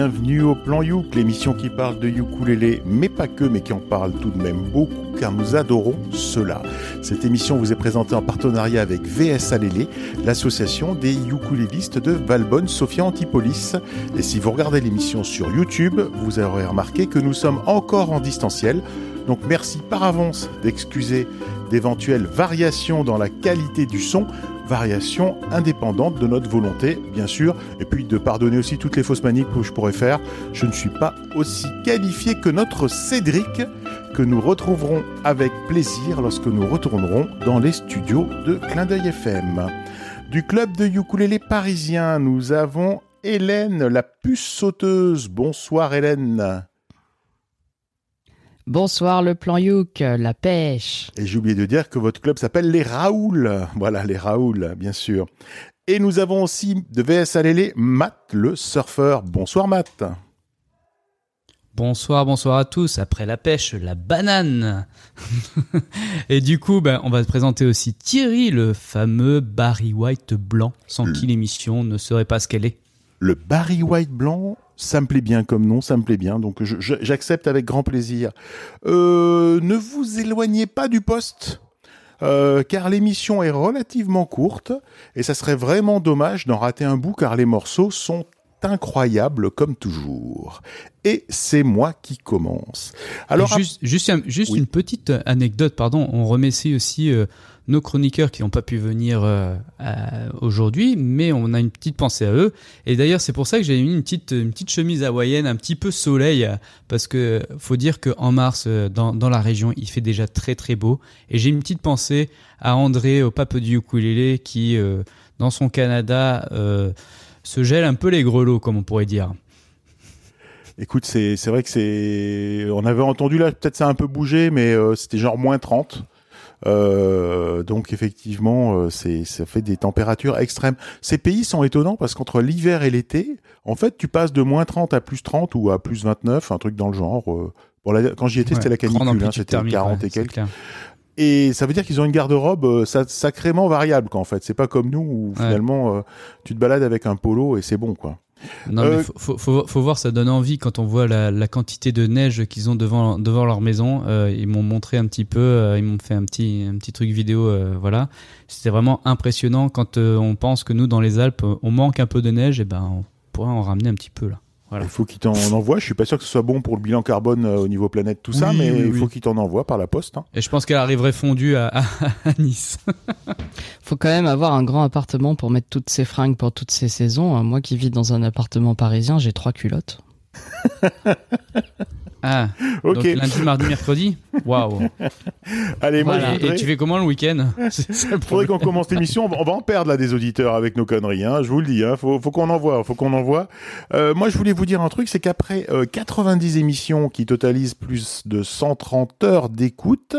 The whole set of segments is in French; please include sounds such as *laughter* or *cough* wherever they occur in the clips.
bienvenue au Plan Youk, l'émission qui parle de ukulélé, mais pas que, mais qui en parle tout de même beaucoup, car nous adorons cela. Cette émission vous est présentée en partenariat avec VS Alélé, l'association des ukulélistes de Valbonne, Sophia Antipolis. Et si vous regardez l'émission sur YouTube, vous aurez remarqué que nous sommes encore en distanciel. Donc merci par avance d'excuser d'éventuelles variations dans la qualité du son, variations indépendantes de notre volonté, bien sûr, et puis de pardonner aussi toutes les fausses maniques que je pourrais faire. Je ne suis pas aussi qualifié que notre Cédric, que nous retrouverons avec plaisir lorsque nous retournerons dans les studios de Clin d'œil FM. Du club de ukulélé parisien, nous avons Hélène, la puce sauteuse. Bonsoir Hélène. Bonsoir le plan Youk, la pêche. Et j'ai oublié de dire que votre club s'appelle les Raoul. Voilà, les Raoul, bien sûr. Et nous avons aussi de VS Alélé, Matt le surfeur. Bonsoir Matt. Bonsoir, bonsoir à tous. Après la pêche, la banane. *laughs* Et du coup, ben, on va présenter aussi Thierry, le fameux Barry White blanc, sans qui l'émission ne serait pas ce qu'elle est. Le Barry White blanc, ça me plaît bien comme nom, ça me plaît bien, donc j'accepte avec grand plaisir. Euh, ne vous éloignez pas du poste. Euh, car l'émission est relativement courte et ça serait vraiment dommage d'en rater un bout car les morceaux sont incroyables comme toujours. Et c'est moi qui commence. Alors juste, juste, juste une petite anecdote, pardon. On remercie aussi euh, nos chroniqueurs qui n'ont pas pu venir euh, aujourd'hui, mais on a une petite pensée à eux. Et d'ailleurs, c'est pour ça que j'ai mis une petite, chemise hawaïenne, un petit peu soleil, parce que faut dire qu'en mars, euh, dans, la région, il fait déjà très très beau. Et j'ai une petite pensée à André, au pape du ukulélé, qui, euh, dans son Canada, se gèle un peu les grelots, comme on pourrait dire. Écoute, c'est vrai que c'est. On avait entendu là, peut-être ça a un peu bougé, mais c'était genre moins 30. Euh, donc effectivement, euh, c'est ça fait des températures extrêmes. Ces pays sont étonnants parce qu'entre l'hiver et l'été, en fait, tu passes de moins 30 à plus 30 ou à plus 29, un truc dans le genre. Euh, bon, quand j'y étais, c'était la canicule, hein, c'était 40 et quelques. Et ça veut dire qu'ils ont une garde-robe euh, sacrément variable, quoi, en fait. C'est pas comme nous où finalement tu te balades avec un polo et c'est bon, quoi. Non, mais euh, faut, faut, faut, voir, ça donne envie quand on voit la, la quantité de neige qu'ils ont devant, devant leur maison. Euh, ils m'ont montré un petit peu, euh, ils m'ont fait un petit, un petit truc vidéo, voilà. C'était vraiment impressionnant quand on pense que nous, dans les Alpes, on manque un peu de neige, et ben on pourrait en ramener un petit peu là. Il faut qu'il t'en envoie. Je suis pas sûr que ce soit bon pour le bilan carbone euh, au niveau planète, tout ça, mais il faut qu'il t'en envoie par la poste. Hein. Et je pense qu'elle arriverait fondue à, à, à Nice. *laughs* faut quand même avoir un grand appartement pour mettre toutes ses fringues pour toutes ces saisons. Moi qui vis dans un appartement parisien, j'ai trois culottes. *laughs* Ah, ok. Donc lundi, mardi, mercredi Waouh. *laughs* Allez, moi, Et tu fais comment le week-end *laughs* *laughs* Il faudrait qu'on commence l'émission. On va en perdre là des auditeurs avec nos conneries. Hein, je vous le dis. Hein. Faut, faut qu'on envoie. Faut qu'on envoie. Euh, moi, je voulais vous dire un truc, c'est qu'après 90 euh, émissions qui totalisent plus de 130 heures d'écoute,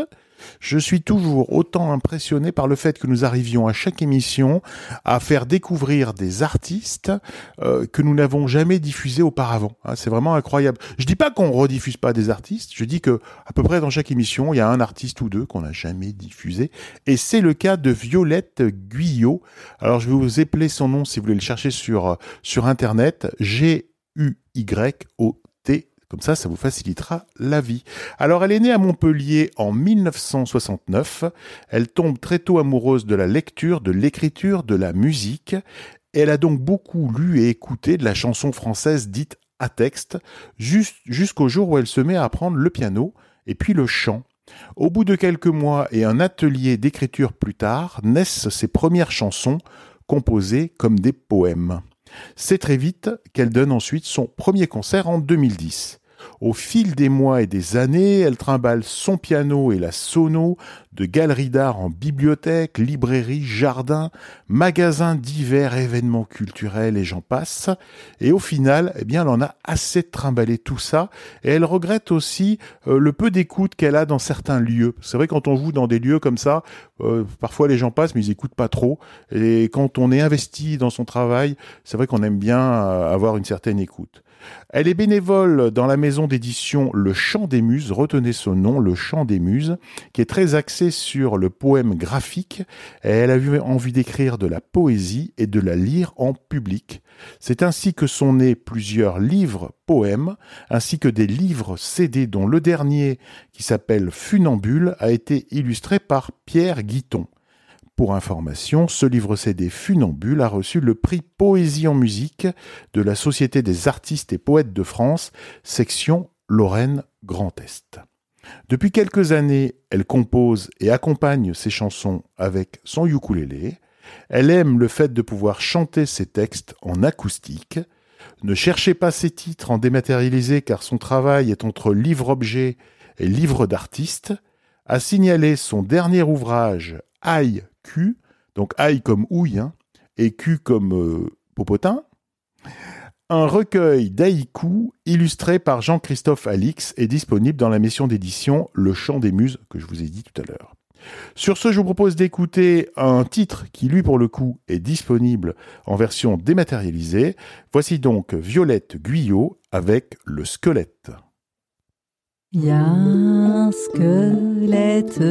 je suis toujours autant impressionné par le fait que nous arrivions à chaque émission à faire découvrir des artistes euh, que nous n'avons jamais diffusés auparavant. Hein, c'est vraiment incroyable. Je dis pas qu'on rediffuse pas des artistes, je dis que à peu près dans chaque émission, il y a un artiste ou deux qu'on n'a jamais diffusé. Et c'est le cas de Violette Guyot. Alors je vais vous épeler son nom si vous voulez le chercher sur, sur Internet. G-U-Y-O comme ça, ça vous facilitera la vie. Alors, elle est née à Montpellier en 1969. Elle tombe très tôt amoureuse de la lecture, de l'écriture, de la musique. Elle a donc beaucoup lu et écouté de la chanson française dite à texte, jusqu'au jour où elle se met à apprendre le piano et puis le chant. Au bout de quelques mois et un atelier d'écriture plus tard, naissent ses premières chansons, composées comme des poèmes. C'est très vite qu'elle donne ensuite son premier concert en 2010. Au fil des mois et des années, elle trimballe son piano et la sono de galeries d'art en bibliothèque, librairie, jardin, magasins divers, événements culturels et j'en passe. Et au final, eh bien, elle en a assez de tout ça. Et elle regrette aussi euh, le peu d'écoute qu'elle a dans certains lieux. C'est vrai quand on joue dans des lieux comme ça, euh, parfois les gens passent mais ils écoutent pas trop. Et quand on est investi dans son travail, c'est vrai qu'on aime bien euh, avoir une certaine écoute. Elle est bénévole dans la maison d'édition Le Chant des Muses, retenez ce nom, Le Chant des Muses, qui est très axé sur le poème graphique elle a eu envie d'écrire de la poésie et de la lire en public. C'est ainsi que sont nés plusieurs livres poèmes ainsi que des livres CD dont le dernier qui s'appelle Funambule a été illustré par Pierre Guiton. Pour information, ce livre CD Funambule a reçu le prix Poésie en musique de la Société des artistes et poètes de France, section Lorraine Grand Est. Depuis quelques années, elle compose et accompagne ses chansons avec son ukulélé. Elle aime le fait de pouvoir chanter ses textes en acoustique. Ne cherchez pas ses titres en dématérialisé car son travail est entre livre-objet et livre d'artiste. A signalé son dernier ouvrage, Aïe Q, donc Aïe comme ouille, hein, et Q comme euh, popotin, un recueil d'haïkus illustré par Jean-Christophe Alix est disponible dans la mission d'édition Le Chant des Muses que je vous ai dit tout à l'heure. Sur ce, je vous propose d'écouter un titre qui, lui, pour le coup, est disponible en version dématérialisée. Voici donc Violette Guyot avec Le Squelette. Y a un squelette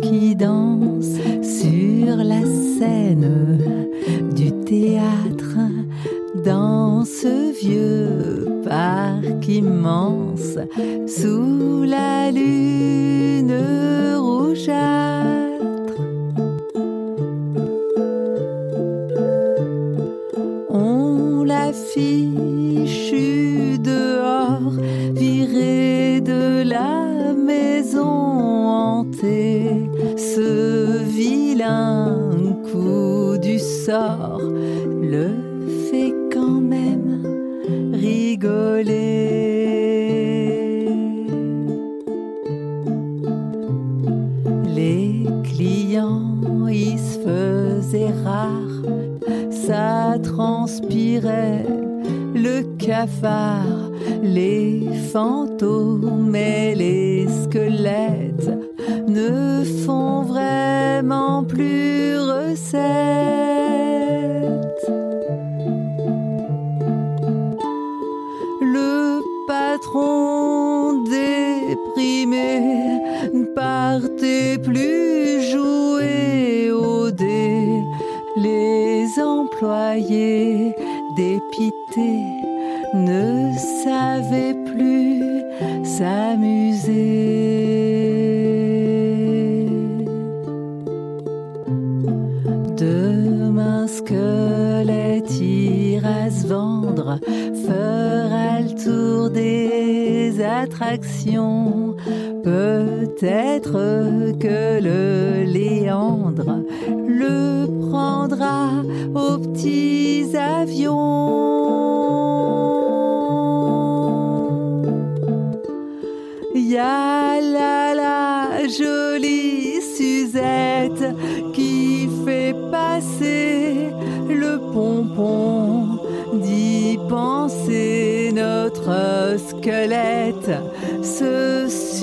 qui danse sur la scène du théâtre dans ce vieux parc immense sous la lune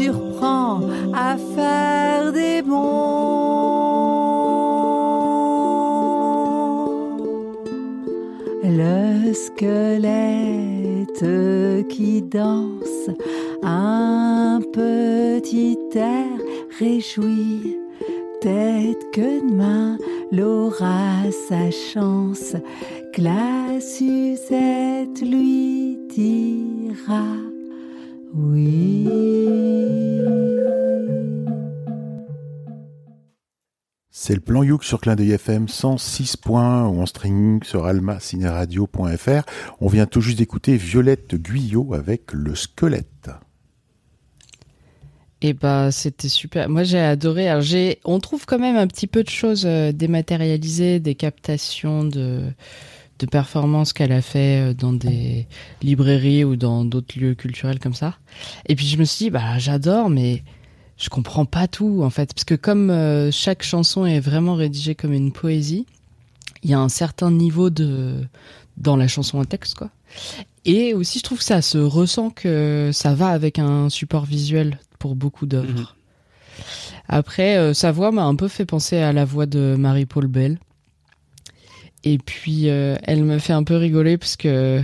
surprend à faire des bons. Le squelette qui danse un petit air réjoui. Peut-être que demain l'aura sa chance, que la Suzette lui dira oui. C'est le plan Youk sur Clin d'œil FM 106 points ou en streaming sur almacineradio.fr. On vient tout juste d'écouter Violette Guyot avec le squelette. Et bah c'était super. Moi j'ai adoré. Alors on trouve quand même un petit peu de choses euh, dématérialisées, des captations de de performances qu'elle a fait euh, dans des librairies ou dans d'autres lieux culturels comme ça. Et puis je me suis dit bah j'adore, mais je comprends pas tout en fait, parce que comme euh, chaque chanson est vraiment rédigée comme une poésie, il y a un certain niveau de dans la chanson en texte quoi. Et aussi je trouve que ça se ressent que ça va avec un support visuel pour beaucoup d'œuvres. Mhm. Après, euh, sa voix m'a un peu fait penser à la voix de Marie-Paul Bell. Et puis, euh, elle me fait un peu rigoler parce que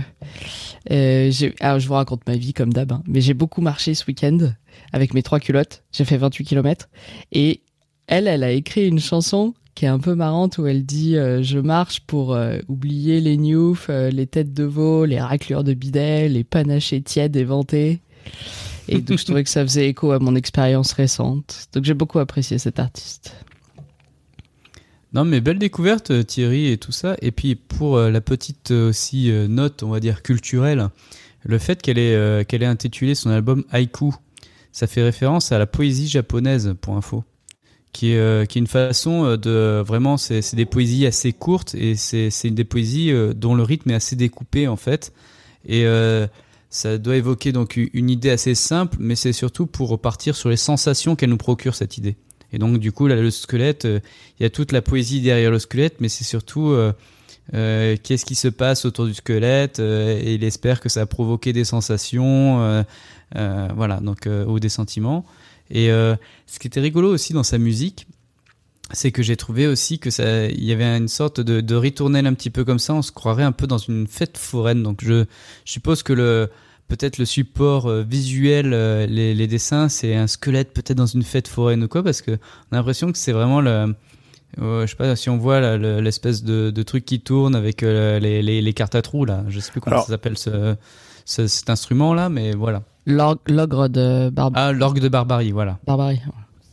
euh, alors je vous raconte ma vie comme d'hab, hein, mais j'ai beaucoup marché ce week-end avec mes trois culottes. J'ai fait 28 km et elle, elle a écrit une chanson qui est un peu marrante où elle dit euh, je marche pour euh, oublier les newfs, euh, les têtes de veau, les raclures de bidet, les panachés tièdes et vantés. Et donc je trouvais que ça faisait écho à mon expérience récente. Donc j'ai beaucoup apprécié cet artiste. Non mais belle découverte Thierry et tout ça. Et puis pour la petite aussi note, on va dire culturelle, le fait qu'elle ait, qu'elle ait intitulé son album Haiku, ça fait référence à la poésie japonaise pour info qui est, euh, une façon euh, de vraiment c'est des poésies assez courtes et c'est des poésies euh, dont le rythme est assez découpé en fait. Et ça doit évoquer donc une idée assez simple mais c'est surtout pour repartir sur les sensations qu'elle nous procure cette idée. Et donc du coup là le squelette il y a toute la poésie derrière le squelette mais c'est surtout qu'est-ce qui se passe autour du squelette et il espère que ça a provoqué des sensations voilà donc ou des sentiments et euh, ce qui était rigolo aussi dans sa musique, c'est que j'ai trouvé aussi que ça, il y avait une sorte de, de ritournelle un petit peu comme ça. On se croirait un peu dans une fête foraine. Donc je, suppose que le peut-être le support euh, visuel, euh, les, les, dessins, c'est un squelette peut-être dans une fête foraine ou quoi, parce que on a l'impression que c'est vraiment le je sais pas si on voit l'espèce de, de, truc qui tourne avec les, les, les, cartes à trous là. Je sais plus comment ça s'appelle ce, ce, cet instrument là, mais voilà. L'ogre de Barbarie. Ah, l'orgue de Barbarie, voilà. Barbarie.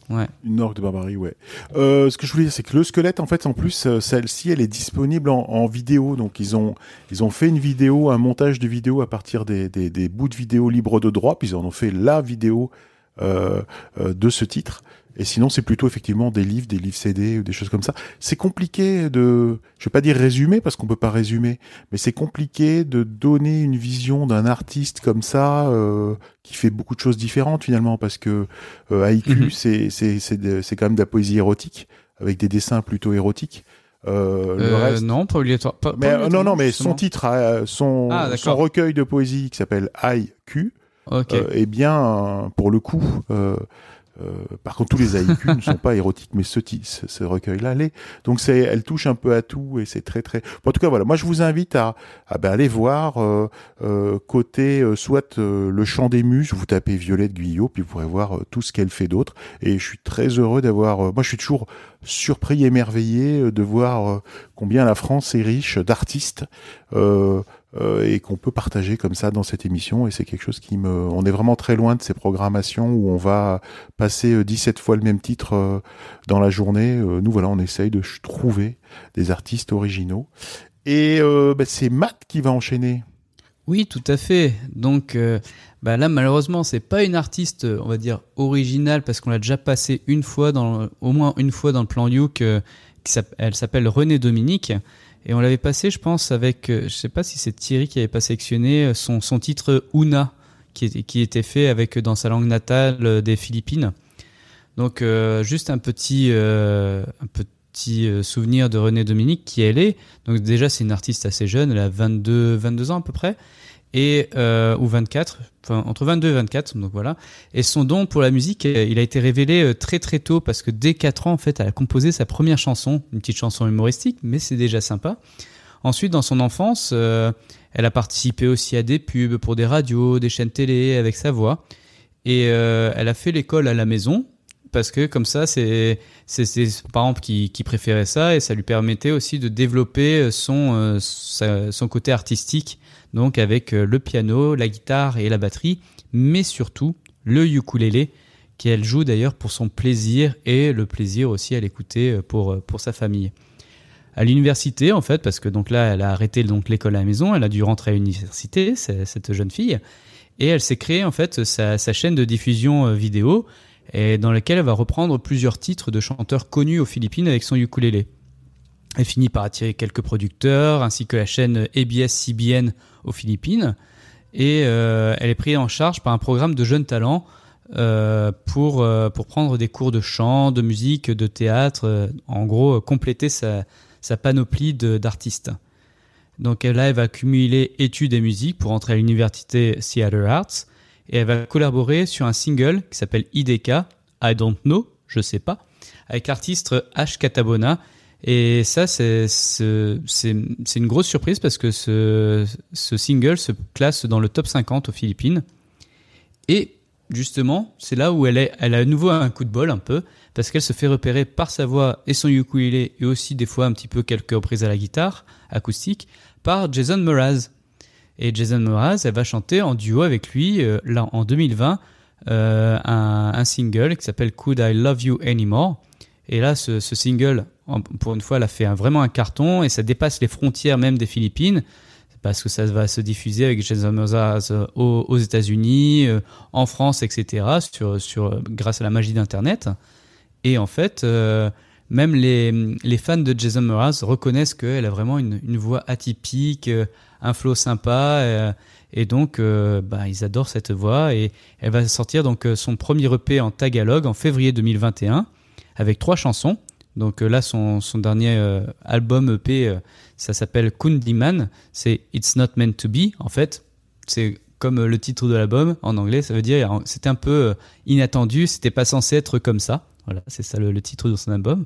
Ouais. Une orgue de barbarie, ouais. Euh, ce que je voulais dire, c'est que le squelette, en fait, en plus, euh, celle-ci, elle est disponible en, vidéo. Donc, ils ont, ils ont fait une vidéo, un montage de vidéo à partir des, des, des bouts de vidéo libres de droit. Puis ils en ont fait la vidéo euh, euh de ce titre. Et sinon, c'est plutôt effectivement des livres, des livres CD ou des choses comme ça. C'est compliqué de, je vais pas dire résumer parce qu'on peut pas résumer, mais c'est compliqué de donner une vision d'un artiste comme ça euh, qui fait beaucoup de choses différentes finalement parce que euh, mhm. c'est c'est c'est c'est quand même de la poésie érotique avec des dessins plutôt érotiques. Euh, le euh, reste... Non, pas obligatoire. mais, non, non, mais son titre, son, ah, son recueil de poésie qui s'appelle IQ, okay. eh bien, pour le coup, par contre, tous les haïkus ne sont pas érotiques, mais ce, ce, recueil-là. Donc, c'est, elle touche un peu à tout et c'est très très. en tout cas, voilà. Moi, je vous invite à, à ben, aller voir euh, euh, côté soit le chant des muses. Vous tapez Violette Guyot, puis vous pourrez voir tout ce qu'elle fait d'autre. Et je suis très heureux d'avoir. moi, je suis toujours surpris émerveillé de voir combien la France est riche d'artistes. Euh, euh, et qu'on peut partager comme ça dans cette émission. Et c'est quelque chose qui me, on est vraiment très loin de ces programmations où on va passer 17 euh, fois le même titre euh, dans la journée. nous voilà, on essaye de trouver des artistes originaux. Et bah, c'est Matt qui va enchaîner. Oui, tout à fait. Donc bah là, malheureusement, c'est pas une artiste, on va dire originale, parce qu'on l'a déjà passé au moins une fois dans le plan Youk. elle s'appelle Renée Dominique. Et on l'avait passé, je pense, avec, euh, je sais pas si c'est Thierry qui avait pas sélectionné euh, son, son titre Una, qui, était, fait avec dans sa langue natale euh, des Philippines. Donc juste un petit, petit souvenir de René Dominique qui elle est. Donc déjà c'est une artiste assez jeune, elle a 22, 22 ans à peu près et euh, ou 24, enfin entre 22 et 24, donc voilà. Et son don pour la musique, euh, il a été révélé euh, très très tôt parce que dès 4 ans en fait, elle a composé sa première chanson, une petite chanson humoristique, mais c'est déjà sympa. Ensuite, dans son enfance, elle a participé aussi à des pubs pour des radios, des chaînes télé avec sa voix, et elle a fait l'école à la maison parce que comme ça, c'est ses parents qui, qui préféraient ça et ça lui permettait aussi de développer son son côté artistique donc avec euh, le piano, la guitare et la batterie, mais surtout le ukulélé qu'elle joue d'ailleurs pour son plaisir et le plaisir aussi à l'écouter euh, pour, euh, pour sa famille. À l'université, en fait, parce que donc là, elle a arrêté donc l'école à la maison, elle a dû rentrer à l'université, cette jeune fille, et elle s'est créée en fait sa, sa, chaîne de diffusion vidéo, et dans laquelle elle va reprendre plusieurs titres de chanteurs connus aux Philippines avec son ukulélé. Elle finit par attirer quelques producteurs, ainsi que la chaîne ABS-CBN aux Philippines. Et euh, elle est prise en charge par un programme de jeunes talents euh, pour, euh, pour prendre des cours de chant, de musique, de théâtre, en gros compléter sa, sa panoplie d'artistes. Donc là, elle va cumuler études et musique pour entrer à l'université Theater Arts et elle va collaborer sur un single qui s'appelle IDK, I Don't Know, je sais pas, avec l'artiste H. Katabona et ça, c'est une grosse surprise parce que ce, single se classe dans le top 50 aux Philippines. Et justement, c'est là où elle a à nouveau un coup de bol un peu, parce qu'elle se fait repérer par sa voix et son ukulélé, et aussi des fois un petit peu quelques reprises à la guitare acoustique, par Jason Mraz. Et Jason Mraz, elle va chanter en duo avec lui, euh, là en 2020, euh, un, single qui s'appelle Could I Love You Anymore? Et là, ce, single, pour une fois, elle a fait vraiment un carton, et ça dépasse les frontières même des Philippines parce que ça va se diffuser avec Jason Mraz aux, aux États-Unis, euh, en France, etc., sur, sur, grâce à la magie d'Internet. Et en fait, euh, même les, les, fans de Jason Mraz reconnaissent qu'elle a vraiment une, une, voix atypique, euh, un flow sympa, et donc bah, ils adorent cette voix. Et elle va sortir donc son premier EP en Tagalog en février 2021 avec trois chansons. Donc là, son, son dernier album EP ça s'appelle Kundiman. C'est It's Not Meant to Be. En fait, c'est comme le titre de l'album en anglais. Ça veut dire c'était un peu euh, inattendu. C'était pas censé être comme ça. Voilà, c'est ça le, titre de son album.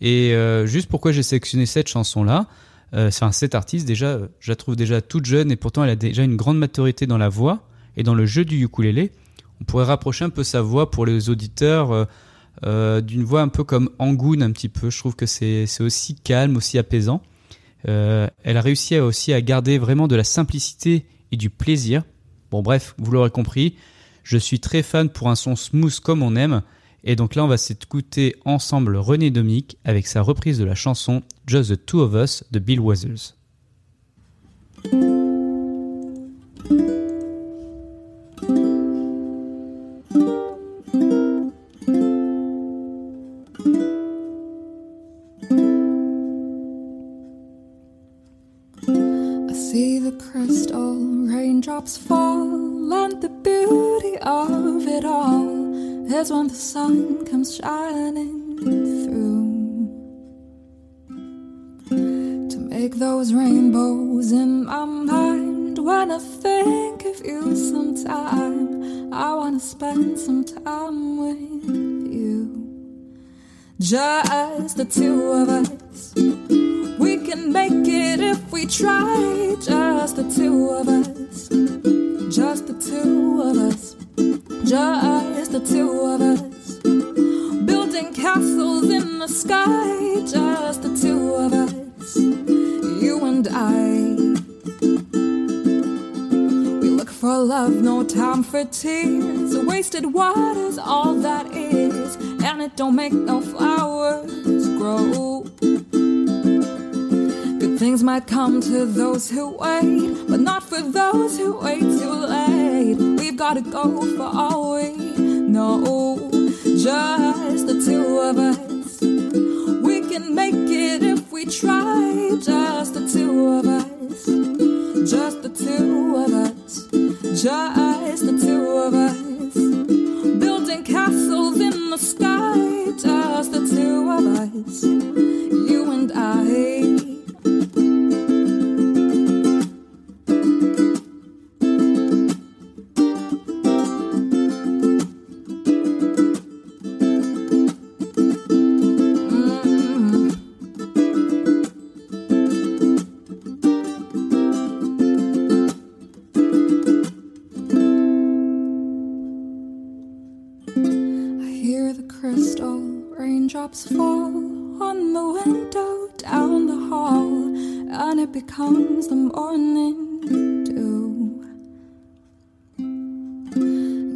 Et euh, juste pourquoi j'ai sélectionné cette chanson-là, euh, enfin cette artiste déjà, je la trouve déjà toute jeune et pourtant elle a déjà une grande maturité dans la voix et dans le jeu du ukulélé. On pourrait rapprocher un peu sa voix pour les auditeurs d'une voix un peu comme Angoon un petit peu. Je trouve que c'est aussi calme, aussi apaisant. Euh, elle a réussi aussi à garder vraiment de la simplicité et du plaisir. Bon bref, vous l'aurez compris, je suis très fan pour un son smooth comme on aime. Et donc là, on va s'écouter ensemble René Dominique avec sa reprise de la chanson Just the Two of Us de Bill Withers. Raindrops fall and the beauty of it all is when the sun comes shining through. To make those rainbows in my mind when I think of you sometime I want to spend some time with you. Just the two of us. We can make it if we try. Just the two of us just the two of us, just the two of us. Building castles in the sky, just the two of us, you and I. We look for love, no time for tears. Wasted water's all that is, and it don't make no flowers grow. Things might come to those who wait, but not for those who wait too late. We've gotta go for all we know, just the two of us. We can make it if we try, just the two of us. Just the two of us, just the two of us. Building castles in the sky, just the two of us. Drops fall on the window down the hall, and it becomes the morning dew.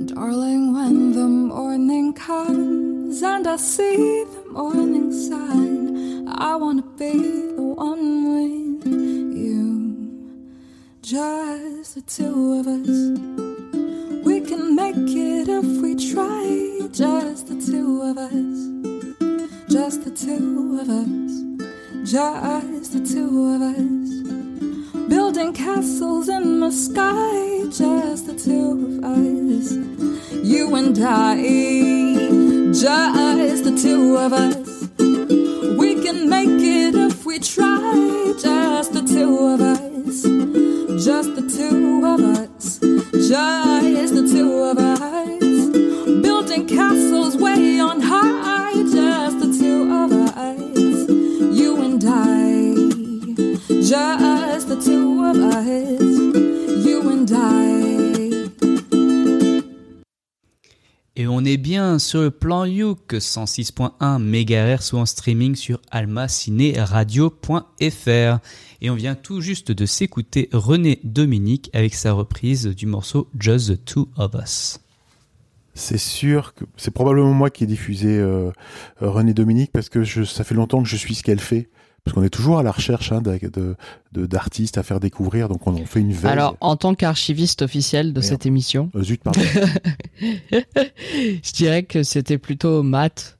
Darling, when the morning comes and I see the morning sun, I wanna be the one with you. Just the two of us. Just the two of us. Building castles in the sky, just the two of us. You and I, just the two of us. Sur le plan Youk 106.1 MHz ou en streaming sur almacinéradio.fr. Et on vient tout juste de s'écouter René Dominique avec sa reprise du morceau Just the Two of Us. C'est sûr que c'est probablement moi qui ai diffusé euh, René Dominique parce que ça fait longtemps que je suis ce qu'elle fait parce qu'on est toujours à la recherche hein, d'artistes à faire découvrir, donc on en fait une veille. Alors, en tant qu'archiviste officiel de cette émission, euh, zut, pardon. *laughs* je dirais que c'était plutôt Matt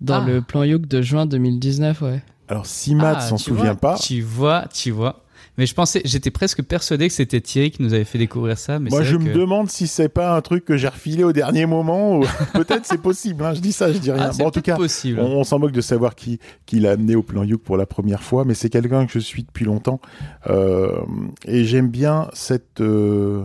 dans ah. le plan Youk de juin 2019, ouais. Alors, si Matt ah, s'en souvient pas, tu vois, tu vois. Mais je pensais, j'étais presque persuadé que c'était Thierry qui nous avait fait découvrir ça. Mais Moi, je me demande si c'est pas un truc que j'ai refilé au dernier moment. *laughs* Peut-être c'est possible. Hein. Je dis ça, je dis rien. Ah, bon, en tout cas, possible. on, s'en moque de savoir qui, qui l'a amené au plan Youk pour la première fois, mais c'est quelqu'un que je suis depuis longtemps euh, et j'aime bien cette euh,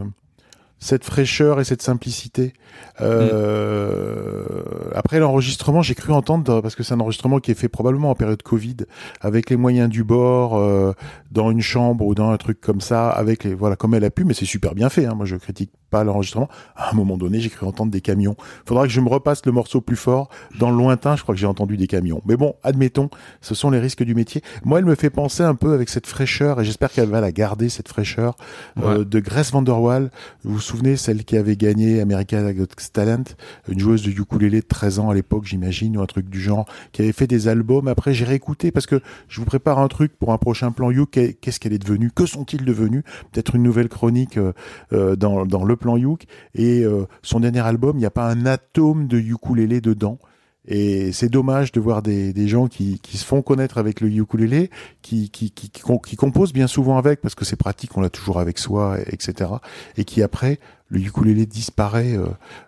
cette fraîcheur et cette simplicité. Euh, Après l'enregistrement, j'ai cru entendre, parce que c'est un enregistrement qui est fait probablement en période Covid, avec les moyens du bord, euh, dans une chambre ou dans un truc comme ça, avec les, voilà, comme elle a pu, mais c'est super bien fait. Hein. Moi, je critique pas l'enregistrement. À un moment donné, j'ai cru entendre des camions. Faudra que je me repasse le morceau plus fort. Dans le lointain, je crois que j'ai entendu des camions. Mais bon, admettons, ce sont les risques du métier. Moi, elle me fait penser un peu avec cette fraîcheur, et j'espère qu'elle va la garder, cette fraîcheur, euh, de Grace Vanderwall. Vous vous souvenez, celle qui avait gagné American Got Talent, une joueuse de ukulélé de 13 ans à l'époque, j'imagine, ou un truc du genre, qui avait fait des albums. Après, j'ai réécouté parce que je vous prépare un truc pour un prochain plan You. Qu'est-ce qu'elle est devenue? Que sont-ils devenus? Peut-être une nouvelle chronique euh, euh, dans, dans le plan Youk. Et euh, son dernier album, il n'y a pas un atome de ukulélé dedans. Et c'est dommage de voir des, des gens qui, qui, se font connaître avec le ukulélé, qui, qui, qui, qui composent bien souvent avec, parce que c'est pratique, on l'a toujours avec soi, etc. Et qui après le ukulélé disparaît euh,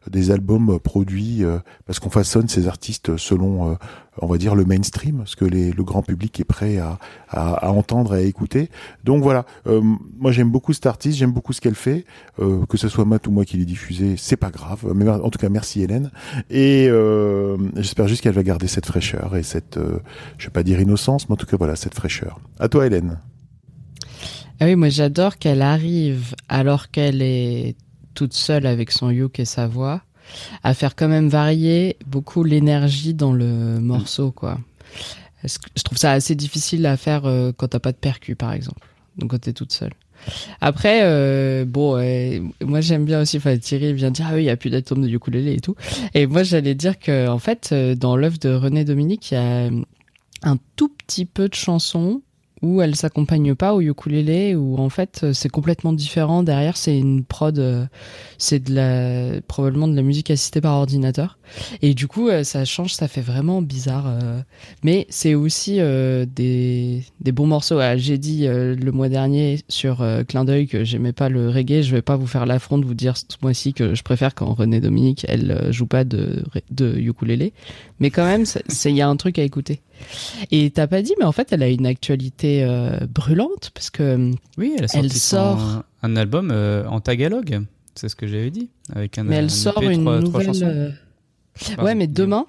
des albums euh, produits euh, parce qu'on façonne ces artistes selon, on va dire, le mainstream, ce que les, le grand public est prêt à, à, à entendre et à écouter. Donc voilà, moi j'aime beaucoup cet artiste, j'aime beaucoup ce qu'elle fait, que ce soit Matt ou moi qui l'ai diffusé, c'est pas grave. Mais en tout cas, merci Hélène. Et j'espère juste qu'elle va garder cette fraîcheur et cette, je vais pas dire innocence, mais en tout cas voilà, cette fraîcheur. À toi Hélène. Ah oui, moi j'adore qu'elle arrive alors qu'elle est toute seule avec son yuk et sa voix, à faire quand même varier beaucoup l'énergie dans le morceau, quoi. Je trouve ça assez difficile à faire euh, quand t'as pas de percu, par exemple. Donc quand t'es toute seule. Après, euh, bon, moi j'aime bien aussi. Enfin, Thierry vient dire ah oui, il y a plus d'atomes de ukulélé et tout. Et moi j'allais dire que en fait, euh, dans l'œuvre de René Dominique, il y a un tout petit peu de chansons où elle s'accompagne pas au ukulélé où en fait c'est complètement différent. Derrière c'est une prod euh, c'est de la probablement de la musique assistée par ordinateur et du coup euh, ça change ça fait vraiment bizarre mais c'est aussi des des bons morceaux ah, j'ai dit le mois dernier sur clin d'œil que j'aimais pas le reggae je vais pas vous faire l'affront de vous dire ce mois-ci que je préfère quand René Dominique elle joue pas de de ukulélé mais quand même il y a un truc à écouter et t'as pas dit, mais en fait, elle a une actualité euh, brûlante parce que euh, oui, elle, sort un, album euh, en tagalog. C'est ce que j'avais dit avec un. Mais elle sort une nouvelle. Ouais, mais demain.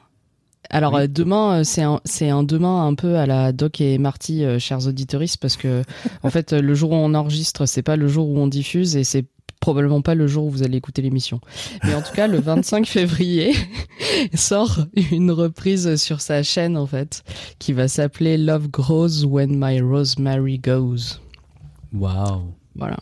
Alors demain, c'est un, c'est un demain un peu à la Doc et Marty, chers auditoristes, parce que *laughs* en fait, le jour où on enregistre, c'est pas le jour où on diffuse, et c'est probablement pas le jour où vous allez écouter l'émission. Mais en tout cas, le *laughs* 25 février *laughs* sort une reprise sur sa chaîne, en fait, qui va s'appeler Love Grows When My Rosemary Goes. Waouh. Voilà.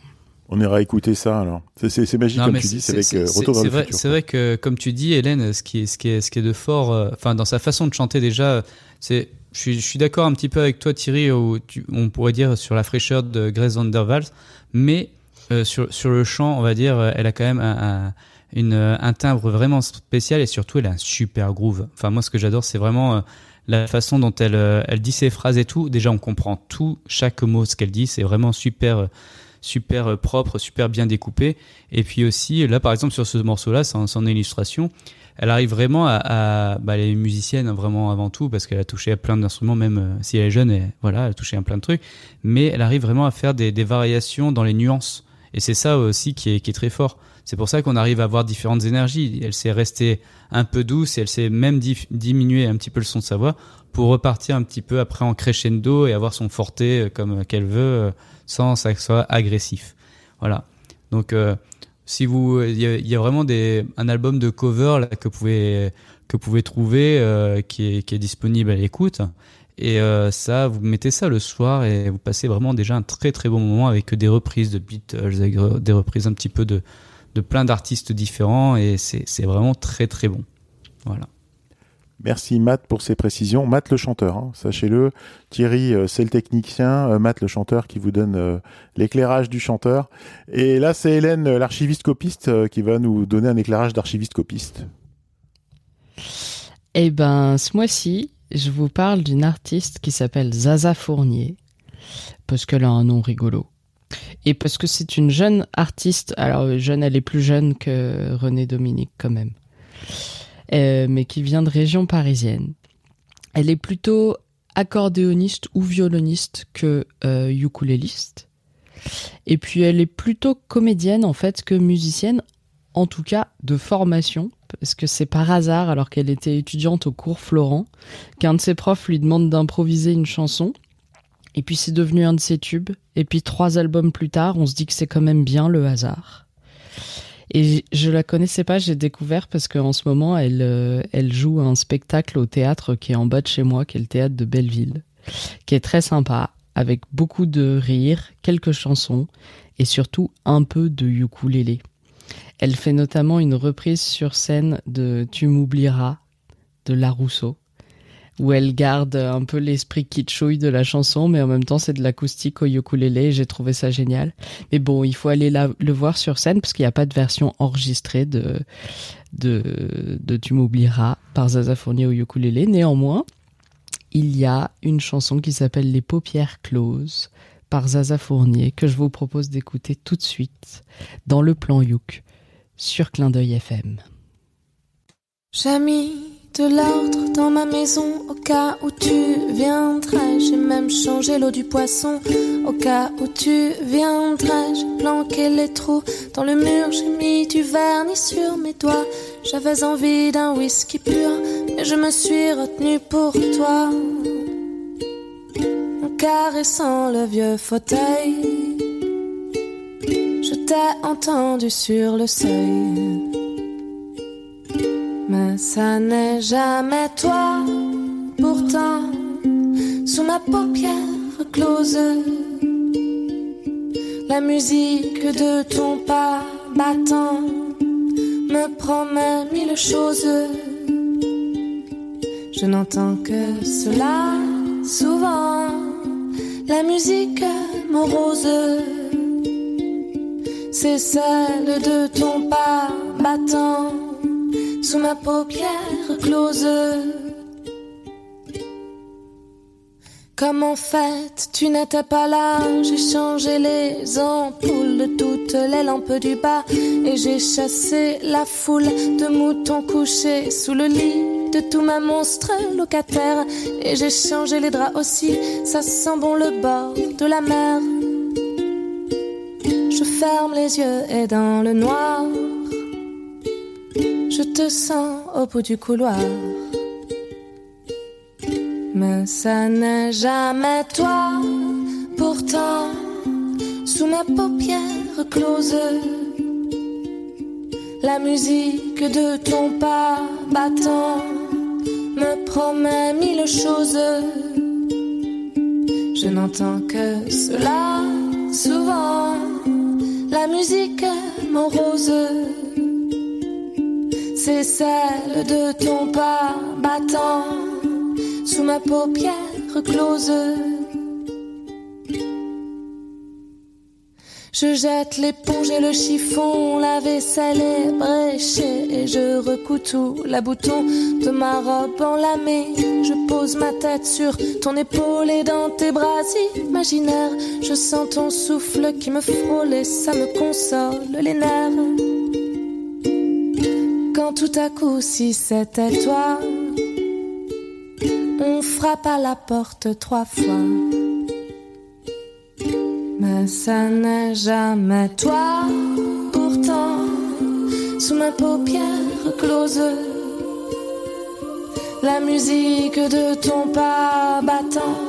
On ira écouter ça alors. C'est magique comme tu dis, c'est avec euh, Retour le vrai, C'est vrai que comme tu dis, Hélène, ce qui est, ce qui est, ce qui est de fort, euh, enfin dans sa façon de chanter déjà, c'est, je suis, je suis d'accord un petit peu avec toi Thierry, où on pourrait dire sur la fraîcheur de Grace Vanderwals, mais euh, sur, sur le chant, on va dire, elle a quand même un, une, un timbre vraiment spécial et surtout elle a un super groove. Enfin moi ce que j'adore c'est vraiment euh, la façon dont elle, elle dit ses phrases et tout. Déjà on comprend tout, chaque mot ce qu'elle dit, c'est vraiment super super propre, super bien découpé. Et puis aussi là par exemple sur ce morceau-là, c'est son illustration, elle arrive vraiment à, à bah, elle est musicienne vraiment avant tout parce qu'elle a touché à plein d'instruments même si elle est jeune voilà elle a touché à plein de trucs mais elle arrive vraiment à faire des, des variations dans les nuances et c'est ça aussi qui est, qui est très fort. C'est pour ça qu'on arrive à avoir différentes énergies. Elle s'est restée un peu douce et elle s'est même diminué un petit peu le son de sa voix pour repartir un petit peu après en crescendo et avoir son forte euh, comme qu'elle veut euh, sans que ça soit agressif. Voilà. Donc euh, si vous, il y, a vraiment des, un album de cover que vous pouvez que pouvez trouver euh, qui, est, qui est disponible à l'écoute. Et euh, ça, vous mettez ça le soir et vous passez vraiment déjà un très très bon moment avec des reprises de Beatles, des reprises un petit peu de, de plein d'artistes différents et c'est vraiment très très bon. Voilà. Merci Matt pour ces précisions. Matt le chanteur, hein, sachez-le. Thierry, euh, c'est le technicien. Euh, Matt le chanteur qui vous donne euh, l'éclairage du chanteur. Et là, c'est Hélène, l'archiviste copiste, qui va nous donner un éclairage d'archiviste copiste. Eh ben, ce mois-ci, je vous parle d'une artiste qui s'appelle Zaza Fournier, parce qu'elle a un nom rigolo. Et parce que c'est une jeune artiste, alors jeune, elle est plus jeune que René Dominique quand même. Euh, mais qui vient de région parisienne. Elle est plutôt accordéoniste ou violoniste que euh, ukuléliste. Et puis elle est plutôt comédienne en fait que musicienne, en tout cas de formation, parce que c'est par hasard, alors qu'elle était étudiante au cours Florent, qu'un de ses profs lui demande d'improviser une chanson. Et puis c'est devenu un de ses tubes. Et puis trois albums plus tard, on se dit que c'est quand même bien le hasard. Et je la connaissais pas, j'ai découvert parce qu'en ce moment, elle, euh, elle joue un spectacle au théâtre qui est en bas de chez moi, qui est le théâtre de Belleville, qui est très sympa, avec beaucoup de rires, quelques chansons et surtout un peu de ukulélé. Elle fait notamment une reprise sur scène de Tu m'oublieras de La Rousseau où elle garde un peu l'esprit kitschouille de la chanson, mais en même temps c'est de l'acoustique au ukulélé. J'ai trouvé ça génial. Mais bon, il faut aller le voir sur scène parce qu'il n'y a pas de version enregistrée de de, Tu m'oublieras par Zaza Fournier au ukulélé. Néanmoins, il y a une chanson qui s'appelle Les paupières closes par Zaza Fournier que je vous propose d'écouter tout de suite dans le plan Youk sur Clin d'œil FM. J'ai de l'ordre dans ma maison au cas où tu viendrais. J'ai même changé l'eau du poisson au cas où tu viendrais. J'ai planqué les trous dans le mur, j'ai mis du vernis sur mes doigts. J'avais envie d'un whisky pur, mais je me suis retenue pour toi. En caressant le vieux fauteuil, je t'ai entendu sur le seuil. Mais ça n'est jamais toi, pourtant, sous ma paupière close, la musique de ton pas battant me promet mille choses. Je n'entends que cela souvent, la musique morose, c'est celle de ton pas battant sous ma paupière close. Comme en fait tu n'étais pas là, j'ai changé les ampoules de toutes les lampes du bas et j'ai chassé la foule de moutons couchés sous le lit de tous mes monstres locataires et j'ai changé les draps aussi, ça sent bon le bord de la mer. Je ferme les yeux et dans le noir je te sens au bout du couloir. Mais ça n'est jamais toi, pourtant, sous mes paupières closes. La musique de ton pas battant me promet mille choses. Je n'entends que cela souvent, la musique morose c'est celle de ton pas battant sous ma paupière close. Je jette l'éponge et le chiffon, la vaisselle est bréchée et je recouds tout la bouton de ma robe enlamée. Je pose ma tête sur ton épaule et dans tes bras imaginaires, je sens ton souffle qui me frôle et ça me console les nerfs tout à coup, si c'était toi, on frappe à la porte trois fois. Mais ça n'est jamais toi, pourtant, sous ma paupière close. La musique de ton pas battant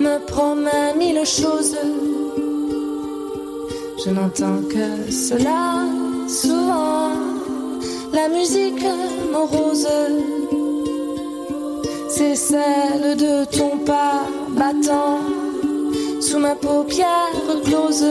me promet mille choses. Je n'entends que cela souvent. La musique morose, c'est celle de ton pas battant sous ma paupière close.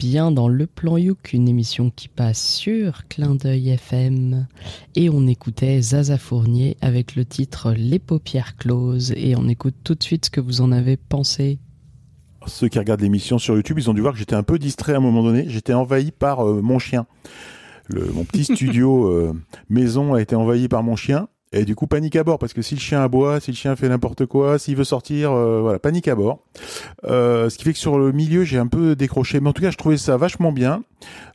Bien dans Le Plan Youk, une émission qui passe sur Clin d'œil FM. Et on écoutait Zaza Fournier avec le titre Les paupières closes. Et on écoute tout de suite ce que vous en avez pensé. Ceux qui regardent l'émission sur YouTube, ils ont dû voir que j'étais un peu distrait à un moment donné. J'étais envahi par euh, mon chien. Le, mon petit *laughs* studio euh, maison a été envahi par mon chien. Et du coup, panique à bord, parce que si le chien aboie, si le chien fait n'importe quoi, s'il veut sortir, euh, voilà, panique à bord. Euh, ce qui fait que sur le milieu, j'ai un peu décroché. Mais en tout cas, je trouvais ça vachement bien.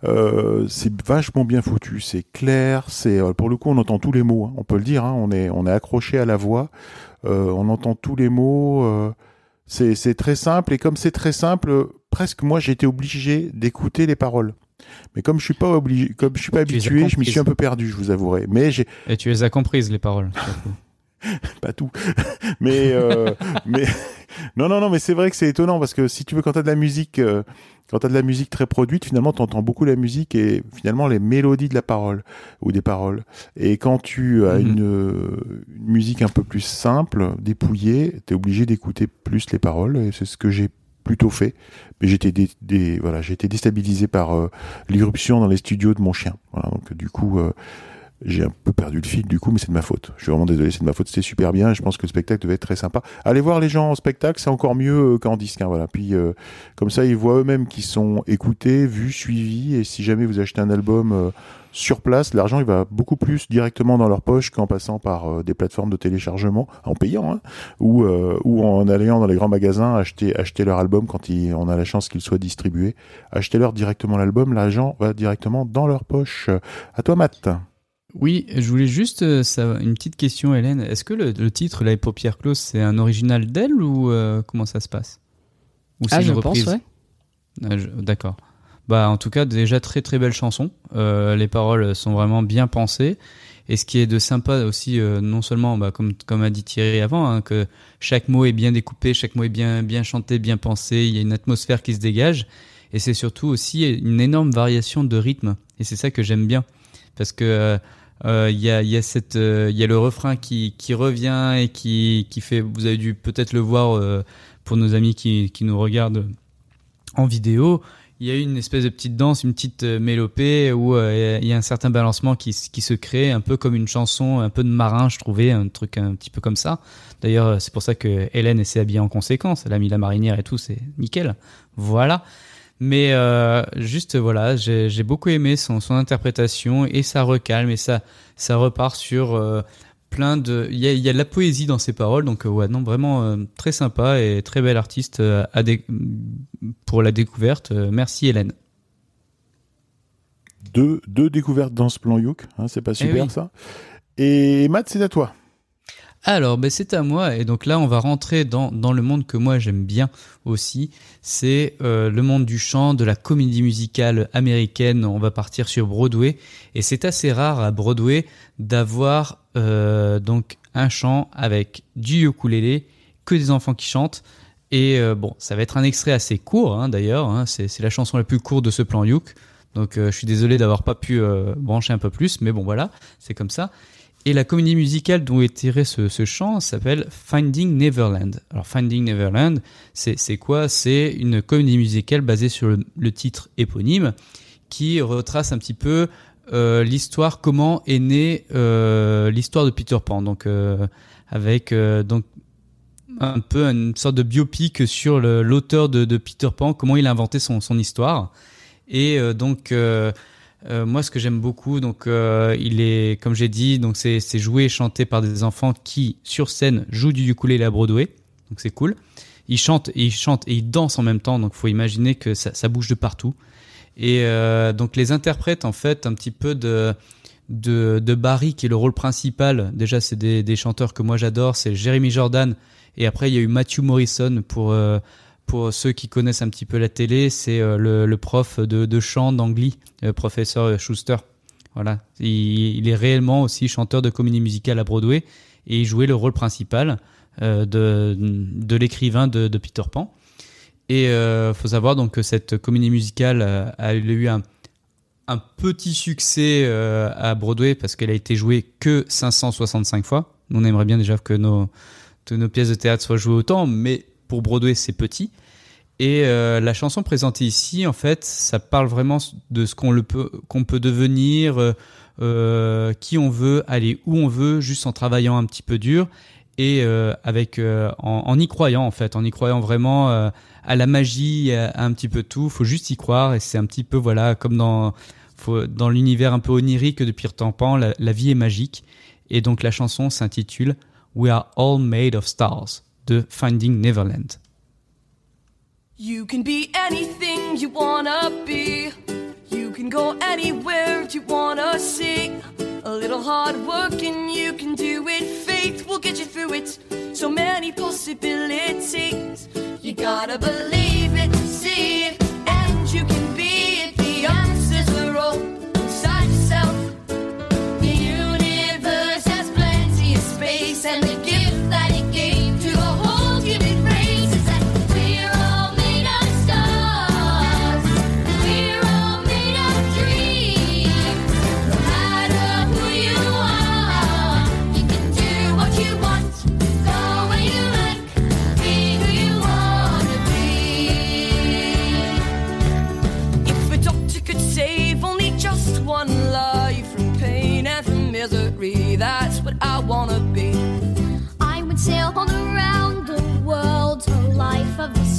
Euh, c'est vachement bien foutu, c'est clair, c'est pour le coup, on entend tous les mots. Hein, on peut le dire, hein, on est on est accroché à la voix, on entend tous les mots. c'est très simple et comme c'est très simple, presque moi, été obligé d'écouter les paroles. Mais comme je suis pas obligé, comme je suis pas habitué, je m'y suis un peu perdu, je vous avouerai. Mais j'ai. Et tu les as comprises les paroles. *laughs* pas tout, *laughs* mais euh, mais *laughs* non non non, mais c'est vrai que c'est étonnant parce que si tu veux quand t'as de la musique, euh, quand t'as de la musique très produite, finalement t'entends beaucoup la musique et finalement les mélodies de la parole ou des paroles. Et quand tu as mhm. une, une, musique un peu plus simple, dépouillée, t'es obligé d'écouter plus les paroles et c'est ce que j'ai plutôt fait, mais j'étais des, déstabilisé par euh, l'irruption dans les studios de mon chien. Donc du coup, euh, j'ai un peu perdu le fil du coup, mais c'est de ma faute. Je suis vraiment désolé, c'est de ma faute. C'était super bien. je pense que le spectacle devait être très sympa. Allez voir les gens en spectacle, c'est encore mieux euh, qu'en disque. Hein, voilà. Puis comme ça, ils voient eux-mêmes qu'ils sont écoutés, vus, suivis. Et si jamais vous achetez un album sur place, l'argent il va beaucoup plus directement dans leur poche qu'en passant par euh, des plateformes de téléchargement, en payant, hein, ou, euh, ou en allant dans les grands magasins acheter, acheter leur album quand on a la chance qu'il soit distribué. Achetez-leur directement l'album, l'argent va directement dans leur poche. À toi Matt. Oui, je voulais juste euh, une petite question, Hélène. Est-ce que le, titre La paupières close, c'est un original d'elle ou comment ça se passe? Ou Ah, je pense, ouais. Ah, d'accord. Bah, en tout cas, déjà très très belle chanson. Euh, les paroles sont vraiment bien pensées. Et ce qui est de sympa aussi, euh, non seulement, bah, comme, comme a dit Thierry avant, hein, que chaque mot est bien découpé, chaque mot est bien, bien chanté, bien pensé, il y a une atmosphère qui se dégage. Et c'est surtout aussi une énorme variation de rythme. Et c'est ça que j'aime bien. Parce que euh, il y, a, y, a cette, il y a le refrain qui, qui revient et qui, qui fait, vous avez dû peut-être le voir pour nos amis qui, qui nous regardent en vidéo il y a une espèce de petite danse, une petite euh, mélopée où euh, il y a un certain balancement qui, se crée, un peu comme une chanson, un peu de marin, je trouvais, un truc un petit peu comme ça. D'ailleurs, c'est pour ça que Hélène s'est habillée en conséquence. Elle a mis la marinière et tout, c'est nickel. Voilà. Mais euh, juste voilà, j'ai beaucoup aimé son, interprétation et ça recalme et ça ça repart sur euh, plein de. Il y a, y a, de la poésie dans ses paroles, donc euh, ouais, non, vraiment euh, très sympa et très bel artiste euh, à pour la découverte. merci Hélène. Deux, deux découvertes dans ce plan Youk, hein, c'est pas eh super ça? Et Matt, c'est à toi. Alors, ben c'est à moi. Et donc là, on va rentrer dans, dans le monde que moi j'aime bien aussi. C'est euh, le monde du chant, de la comédie musicale américaine. On va partir sur Broadway. Et c'est assez rare à Broadway d'avoir euh, donc un chant avec du ukulélé, que des enfants qui chantent. Et euh, bon, ça va être un extrait assez court hein, d'ailleurs. Hein. C'est la chanson la plus courte de ce plan Youk. Donc je suis désolé d'avoir pas pu brancher un peu plus, mais bon voilà, c'est comme ça. Et la comédie musicale dont est tiré ce, ce chant s'appelle Finding Neverland. Alors Finding Neverland, c'est quoi? C'est une comédie musicale basée sur le, titre éponyme qui retrace un petit peu euh, l'histoire, comment est née euh, l'histoire de Peter Pan. Donc, euh, avec donc un peu une sorte de biopic sur l'auteur de, de, Peter Pan, comment il a inventé son, son histoire. Et donc, moi, ce que j'aime beaucoup, donc, il est, comme j'ai dit, donc c'est joué et chanté par des enfants qui, sur scène, jouent du ukulélé à Broadway. Donc, c'est cool. Ils chantent, et ils et ils dansent en même temps. Donc, faut imaginer que ça, ça bouge de partout. Et euh, donc les interprètes en fait un petit peu de de, de Barry qui est le rôle principal. Déjà c'est des, des chanteurs que moi j'adore, c'est Jeremy Jordan et après il y a eu Matthew Morrison pour euh, pour ceux qui connaissent un petit peu la télé, c'est euh, le, le, prof de, chant d'Angly, professeur Schuster. Voilà, il, est réellement aussi chanteur de comédie musicale à Broadway et il jouait le rôle principal de, l'écrivain de, Peter Pan. Et euh, faut savoir donc que cette comédie musicale euh, a eu un, petit succès euh, à Broadway parce qu'elle a été jouée que 565 fois. On aimerait bien déjà que nos, nos pièces de théâtre soient jouées autant, mais pour Broadway c'est petit. Et euh, la chanson présentée ici, en fait, ça parle vraiment de ce qu'on peut, peut devenir, euh, qui on veut, aller où on veut, juste en travaillant un petit peu dur et euh, avec en, y croyant en fait, en y croyant vraiment à la magie, à, un petit peu tout. Faut juste y croire et c'est un petit peu voilà comme dans dans l'univers un peu onirique de Peter Pan, la, la vie est magique. Et donc la chanson s'intitule We Are All Made of Stars de Finding Neverland. You can be anything you wanna be. You can go anywhere you wanna see. A little hard work and you can do it. Faith will get you through it. So many possibilities. You gotta believe it, see it,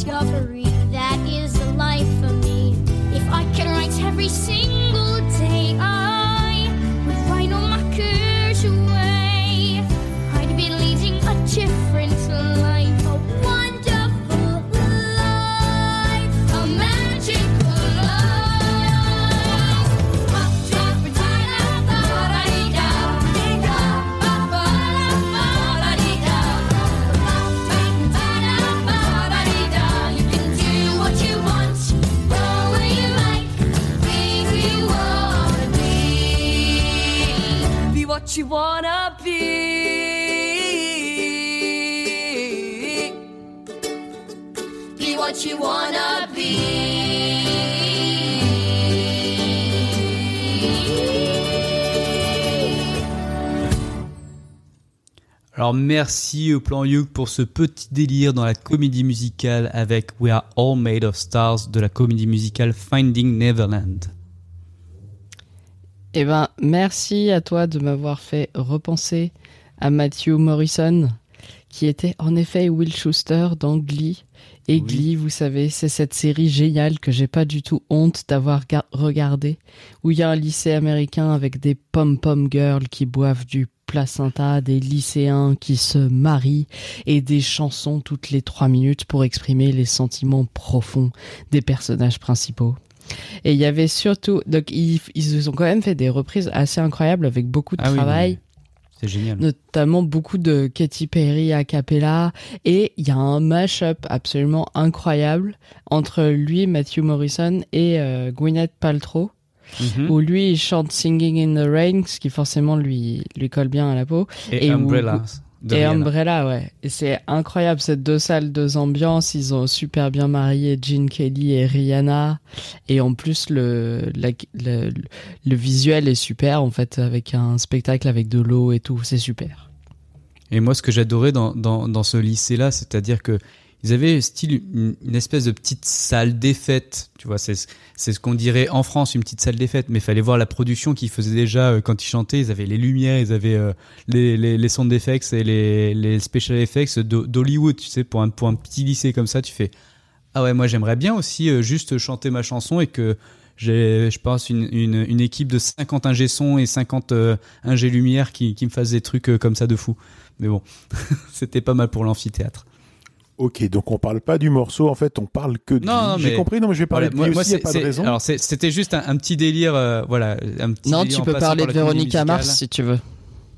discovery. That is the life for me. If I can write every single wanna be. Be what you wanna be. Alors merci au plan Youk pour ce petit délire dans la comédie musicale avec We Are All Made of Stars de la comédie musicale Finding Neverland. Eh ben, merci à toi de m'avoir fait repenser à Matthew Morrison, qui était en effet Will Schuster dans Glee. Et Oui. Glee, vous savez, c'est cette série géniale que j'ai pas du tout honte d'avoir ga- regardé, où il y a un lycée américain avec des pom-pom girls qui boivent du placenta, des lycéens qui se marient et des chansons toutes les trois minutes pour exprimer les sentiments profonds des personnages principaux. Et il y avait surtout, donc ils, ils ont quand même fait des reprises assez incroyables avec beaucoup de Ah oui, travail, C'est génial. notamment beaucoup de Katy Perry a cappella. Et il y a un mash-up absolument incroyable entre lui, Matthew Morrison, et euh, Gwyneth Paltrow, Mhm. où lui il chante Singing in the Rain, ce qui forcément lui lui colle bien à la peau. Et, et où- Umbrella. De et Rihanna. Umbrella, ouais. Et c'est incroyable, ces deux salles, deux ambiances. Ils ont super bien marié Gene Kelly et Rihanna. Et en plus, le, la- le, le visuel est super, en fait, avec un spectacle avec de l'eau et tout. C'est super. Et moi, ce que j'adorais dans, dans, dans ce lycée-là, c'est-à-dire que ils avaient style une, espèce de petite salle des fêtes. Tu vois, c'est ce qu'on dirait en France une petite salle des fêtes. Mais il fallait voir la production qu'ils faisaient déjà euh, quand ils chantaient. Ils avaient les lumières, ils avaient euh, les, les les et les les special effects d'Ho- d'Hollywood. Tu sais, pour un pour un petit lycée comme ça, tu fais ah ouais, moi j'aimerais bien aussi euh, juste chanter ma chanson et que j'ai, je pense, une, une, une équipe de 50 ingé son et 50 euh, ingé lumière qui, qui me fassent des trucs comme ça de fou. Mais bon, *laughs* c'était pas mal pour l'amphithéâtre. Ok, donc on parle pas du morceau, en fait, on parle que de Non, non, J'ai compris, non, mais je vais parler Voilà, de Glee aussi, il n'y a pas de c'est- raison. Alors c'était juste un, un petit délire, euh, voilà, un petit Non, délire tu peux parler par de Véronica Mars si tu veux.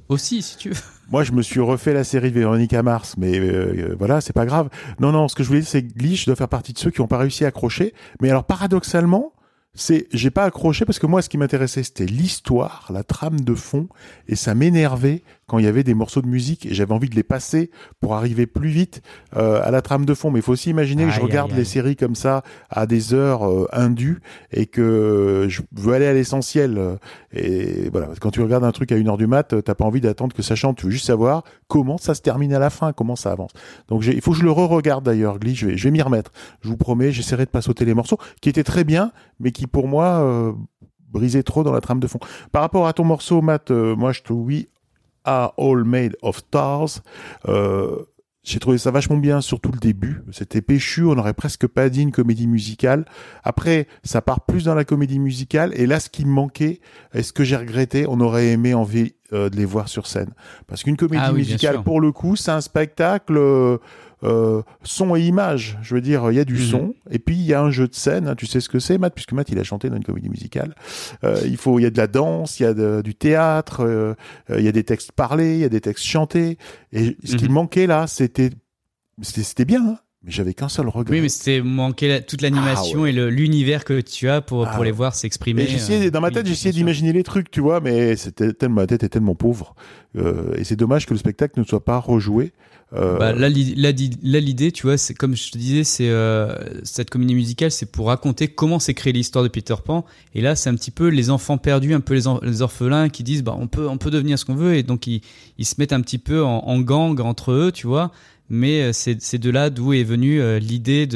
Aussi, si tu veux. *laughs* Moi, je me suis refait la série de Véronica Mars, mais euh, voilà, c'est pas grave. Non, non, ce que je voulais dire, c'est que Glee, je dois faire partie de ceux qui n'ont pas réussi à accrocher. Mais alors, paradoxalement, c'est, j'ai pas accroché parce que moi, ce qui m'intéressait, c'était l'histoire, la trame de fond, et ça m'énervait quand il y avait des morceaux de musique et j'avais envie de les passer pour arriver plus vite euh, à la trame de fond. Mais il faut aussi imaginer que je regarde aïe, les aïe. séries comme ça à des heures euh, indues et que je veux aller à l'essentiel. Et voilà, quand tu regardes un truc à une heure du mat, t'as pas envie d'attendre que ça chante. Tu veux juste savoir comment ça se termine à la fin, comment ça avance. Donc il faut que je le re-regarde d'ailleurs, Glee. Je vais, je vais m'y remettre. Je vous promets, j'essaierai de pas sauter les morceaux qui étaient très bien, mais qui pour moi euh, brisaient trop dans la trame de fond. Par rapport à ton morceau, Matt, euh, moi je trouve oui, are all made of stars. Euh, j'ai trouvé ça vachement bien, surtout le début. C'était péchu, on n'aurait presque pas dit une comédie musicale. Après, ça part plus dans la comédie musicale. Et là, ce qui me manquait, et ce que j'ai regretté, on aurait aimé envie euh, de les voir sur scène. Parce qu'une comédie Ah oui, musicale, pour le coup, c'est un spectacle euh, euh, son et image. Je veux dire, il y a du Mhm. son, et puis il y a un jeu de scène. hein. Tu sais ce que c'est, Matt, puisque Matt, il a chanté dans une comédie musicale. Euh, il faut, il y a de la danse, il y a de- du théâtre, euh, euh, il y a des textes parlés, il y a des textes chantés. Et ce qui Mhm. manquait là, c'était, c'était, c'était bien, hein, mais j'avais qu'un seul regret. Oui, mais c'était manquer la- toute l'animation Ah ouais. et l'univers que tu as pour, Ah pour les ouais. voir s'exprimer. Euh, dans ma tête, j'essayais d'imaginer les trucs, tu vois, mais c'était tellement, ma tête est tellement pauvre. Euh, et c'est dommage que le spectacle ne soit pas rejoué. Euh, Bah, là, l'idée, tu vois, c'est comme je te disais, c'est cette comédie musicale, c'est pour raconter comment s'est créée l'histoire de Peter Pan. Et là, c'est un petit peu les enfants perdus, un peu les, en- les orphelins qui disent, bah, on peut, on peut devenir ce qu'on veut, et donc ils, ils se mettent un petit peu en, en gang entre eux, tu vois. Mais euh, c'est de là d'où est venue euh, l'idée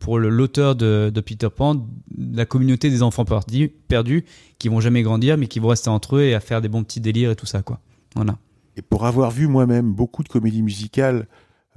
pour l'auteur de, Peter Pan, la communauté des enfants perdus, perdus, qui vont jamais grandir, mais qui vont rester entre eux et à faire des bons petits délires et tout ça, quoi. Voilà. Et pour avoir vu moi-même beaucoup de comédies musicales,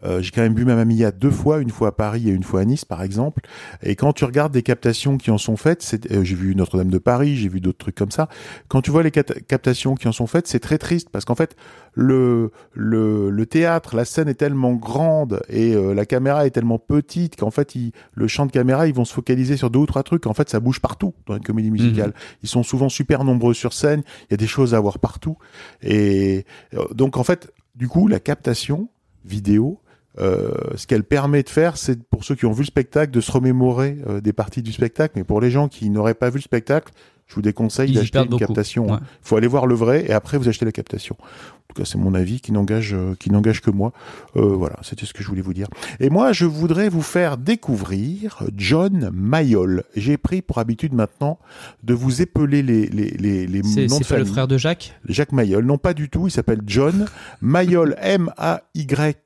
euh, j'ai quand même vu ma mamie à deux fois, une fois à Paris et une fois à Nice, par exemple. Et quand tu regardes des captations qui en sont faites, c'est- euh, j'ai vu Notre-Dame de Paris, j'ai vu d'autres trucs comme ça. Quand tu vois les captations qui en sont faites, c'est très triste parce qu'en fait, le, le, le théâtre, la scène est tellement grande et euh, la caméra est tellement petite qu'en fait, ils- le champ de caméra, ils vont se focaliser sur deux ou trois trucs. En fait, ça bouge partout dans une comédie musicale. Ils sont souvent super nombreux sur scène. Il y a des choses à voir partout. Et euh, donc, en fait, du coup, la captation vidéo, euh, ce qu'elle permet de faire, c'est pour ceux qui ont vu le spectacle de se remémorer euh, des parties du spectacle. Mais pour les gens qui n'auraient pas vu le spectacle, je vous déconseille y d'acheter une beaucoup. captation. Ouais. hein. Il faut aller voir le vrai et après vous achetez la captation. En tout cas, c'est mon avis qui n'engage euh, qui n'engage que moi. Euh, voilà, c'était ce que je voulais vous dire. Et moi, je voudrais vous faire découvrir John Mayol. J'ai pris pour habitude maintenant de vous épeler les les les, les C'est noms de c'est pas le famille. frère de Jacques? Jacques Mayol. Non, pas du tout. Il s'appelle John Mayol, *laughs*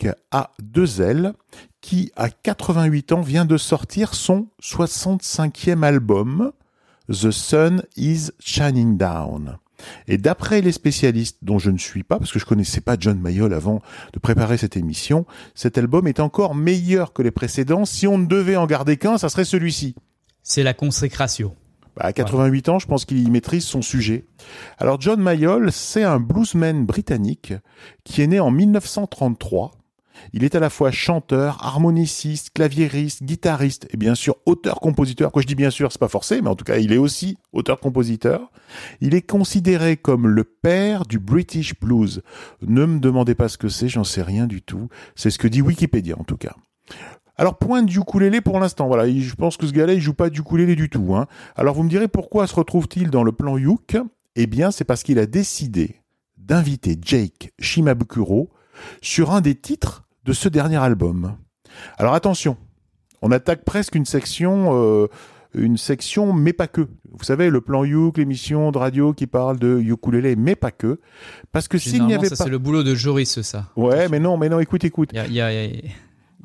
M-A-Y-A-2-L, qui, à 88 ans, vient de sortir son 65e album, The Sun is Shining Down. Et d'après les spécialistes, dont je ne suis pas, parce que je connaissais pas John Mayol avant de préparer cette émission, cet album est encore meilleur que les précédents. Si on ne devait en garder qu'un, ça serait celui-ci. C'est la consécration. Bah, à 88 ans, je pense qu'il maîtrise son sujet. Alors John Mayall, c'est un bluesman britannique qui est né en 1933. Il est à la fois chanteur, harmoniciste, claviériste, guitariste et bien sûr auteur-compositeur. Quoi je dis bien sûr, c'est pas forcé, mais en tout cas, il est aussi auteur-compositeur. Il est considéré comme le père du British blues. Ne me demandez pas ce que c'est, j'en sais rien du tout. C'est ce que dit Wikipédia en tout cas. Alors point du ukulélé pour l'instant. Voilà, il- je pense que ce gars-là il joue pas du ukulélé du tout. Hein. Alors vous me direz pourquoi se retrouve-t-il dans le plan Youk? Eh bien, c'est parce qu'il a décidé d'inviter Jake Shimabukuro sur un des titres de ce dernier album. Alors attention, on attaque presque une section, euh, une section mais pas que. Vous savez, le plan Youk, l'émission de radio qui parle de ukulélé mais pas que, parce que s'il n'y avait ça pas, c'est le boulot de Joris, ça. ouais, mais non, mais non, écoute, écoute. Il y y a- y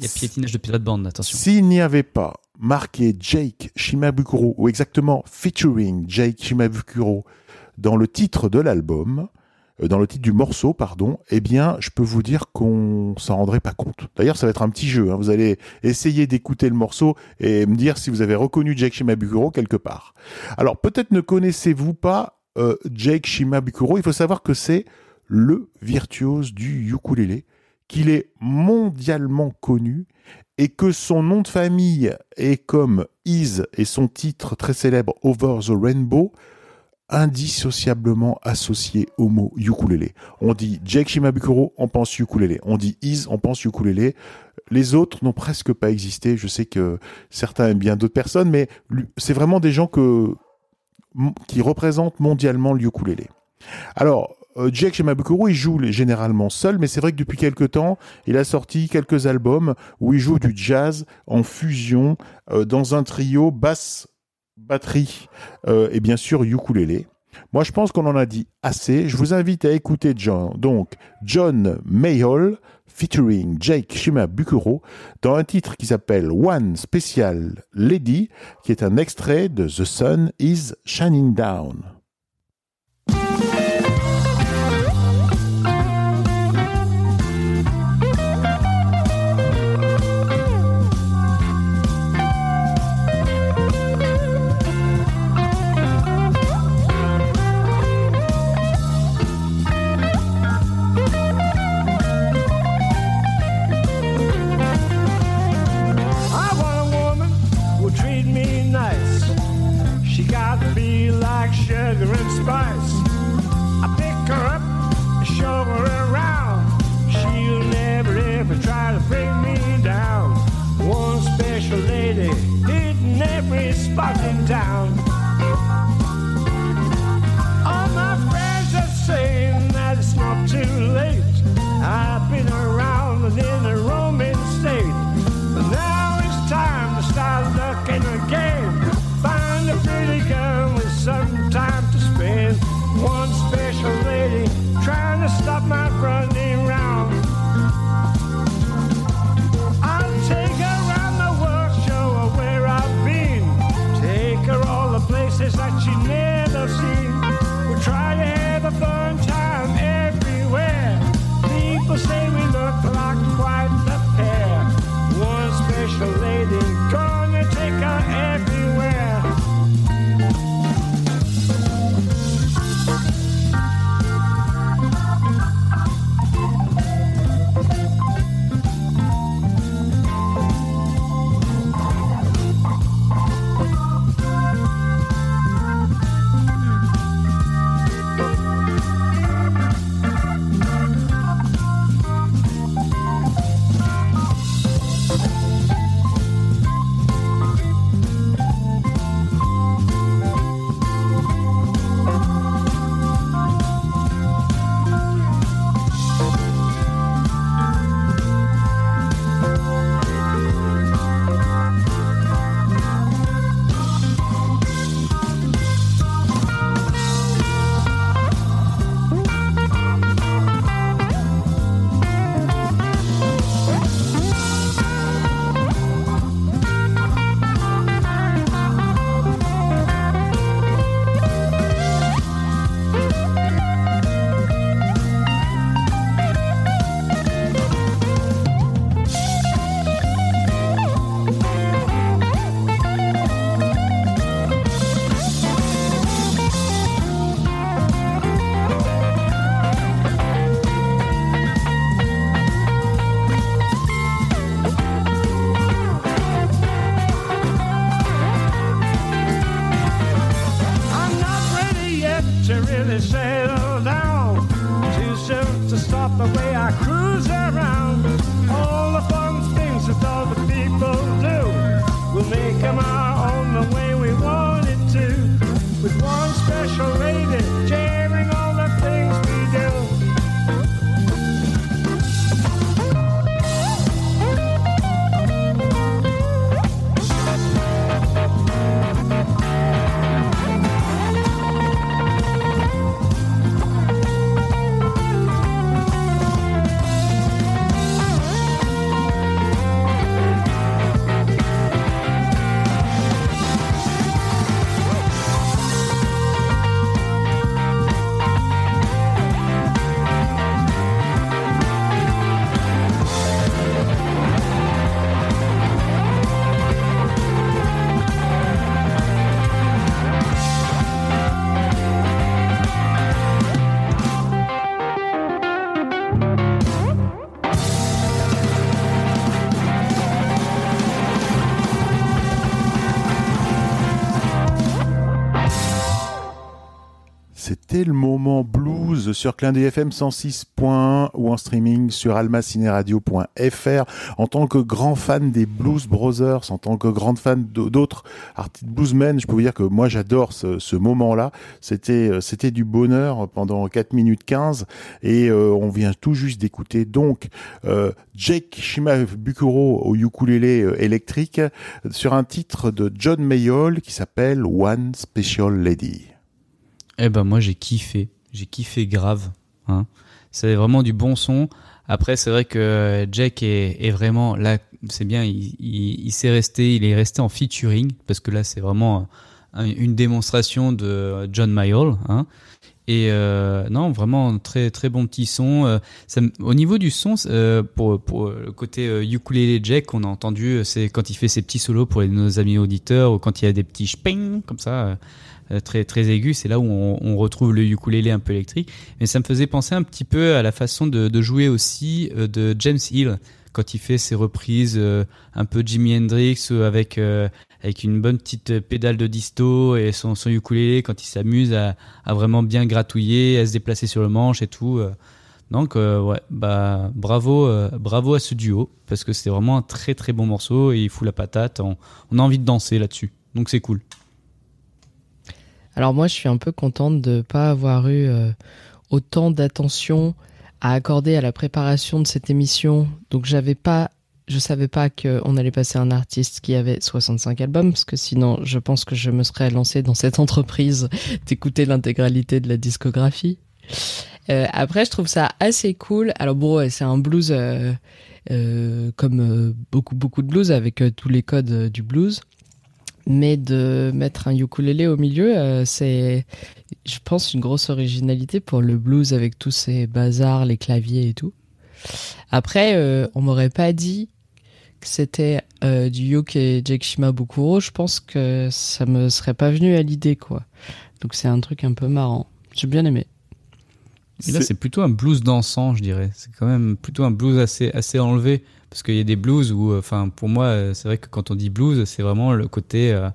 y piétinage de pilote bande, attention. S'il n'y avait pas marqué Jake Shimabukuro, ou exactement featuring Jake Shimabukuro, dans le titre de l'album, dans le titre du morceau, pardon, eh bien, je peux vous dire qu'on s'en rendrait pas compte. D'ailleurs, ça va être un petit jeu. hein. Vous allez essayer d'écouter le morceau et me dire si vous avez reconnu Jake Shimabukuro quelque part. Alors, peut-être ne connaissez-vous pas euh, Jake Shimabukuro. Il faut savoir que c'est le virtuose du ukulélé, qu'il est mondialement connu et que son nom de famille est comme Is et son titre très célèbre Over the Rainbow indissociablement associé au mot ukulélé. On dit Jake Shimabukuro, on pense ukulélé. On dit Is, on pense ukulélé. Les autres n'ont presque pas existé. Je sais que certains aiment bien d'autres personnes, mais c'est vraiment des gens que, qui représentent mondialement le ukulélé. Alors, euh, Jake Shimabukuro, il joue généralement seul, mais c'est vrai que depuis quelques temps, il a sorti quelques albums où il joue du jazz en fusion euh, dans un trio basse, batterie euh, et bien sûr ukulélé. Moi, je pense qu'on en a dit assez. Je vous invite à écouter John, donc John Mayall featuring Jake Shimabukuro dans un titre qui s'appelle One Special Lady, qui est un extrait de The Sun is Shining Down. Le moment blues sur Clin FM 106.1 ou en streaming sur almacineradio.fr. En tant que grand fan des Blues Brothers, en tant que grand fan d'autres artistes bluesmen, je peux vous dire que moi j'adore ce, moment-là. C'était euh, c'était du bonheur pendant 4 minutes 15 et euh, on vient tout juste d'écouter donc euh, Jake Shimabukuro au ukulélé électrique sur un titre de John Mayall qui s'appelle One Special Lady. Eh ben moi j'ai kiffé, j'ai kiffé grave. Hein. C'est vraiment du bon son. Après c'est vrai que Jack est, vraiment là, c'est bien, il, s'est resté, il est resté en featuring parce que là c'est vraiment une démonstration de John Mayall. Hein. Et euh, non, vraiment très très bon petit son. Euh, au niveau du son, euh, pour, le côté ukulele Jack, on a entendu, c'est quand il fait ses petits solos pour nos amis auditeurs ou quand il y a des petits sping comme ça. Très très aigu. C'est là où on, retrouve le ukulélé un peu électrique. Mais ça me faisait penser un petit peu à la façon de, jouer aussi de James Hill quand il fait ses reprises euh, un peu Jimi Hendrix avec avec une bonne petite pédale de disto et son, son ukulélé quand il s'amuse à, vraiment bien gratouiller, à se déplacer sur le manche et tout. Donc ouais, bah bravo, bravo à ce duo parce que c'est vraiment un très très bon morceau et il fout la patate. on a envie de danser là-dessus, donc c'est cool. Alors moi, je suis un peu contente de pas avoir eu euh, autant d'attention à accorder à la préparation de cette émission. Donc j'avais pas, je savais pas qu'on allait passer un artiste qui avait 65 albums, parce que sinon, je pense que je me serais lancé dans cette entreprise d'écouter l'intégralité de la discographie. Euh, après, je trouve ça assez cool. Alors bon, c'est un blues euh, comme beaucoup beaucoup de blues avec tous les codes du blues. Mais de mettre un ukulélé au milieu, euh, c'est, je pense, une grosse originalité pour le blues avec tous ces bazars, les claviers et tout. Après, euh, on m'aurait pas dit que c'était euh, du Yoke et Jake Shimabukuro. Je pense que ça me serait pas venu à l'idée, quoi. Donc c'est un truc un peu marrant. J'ai bien aimé. Et là, c'est plutôt un blues dansant, je dirais. C'est quand même plutôt un blues assez, assez enlevé parce qu'il y a des blues où, enfin, pour moi, c'est vrai que quand on dit blues, c'est vraiment le côté, euh,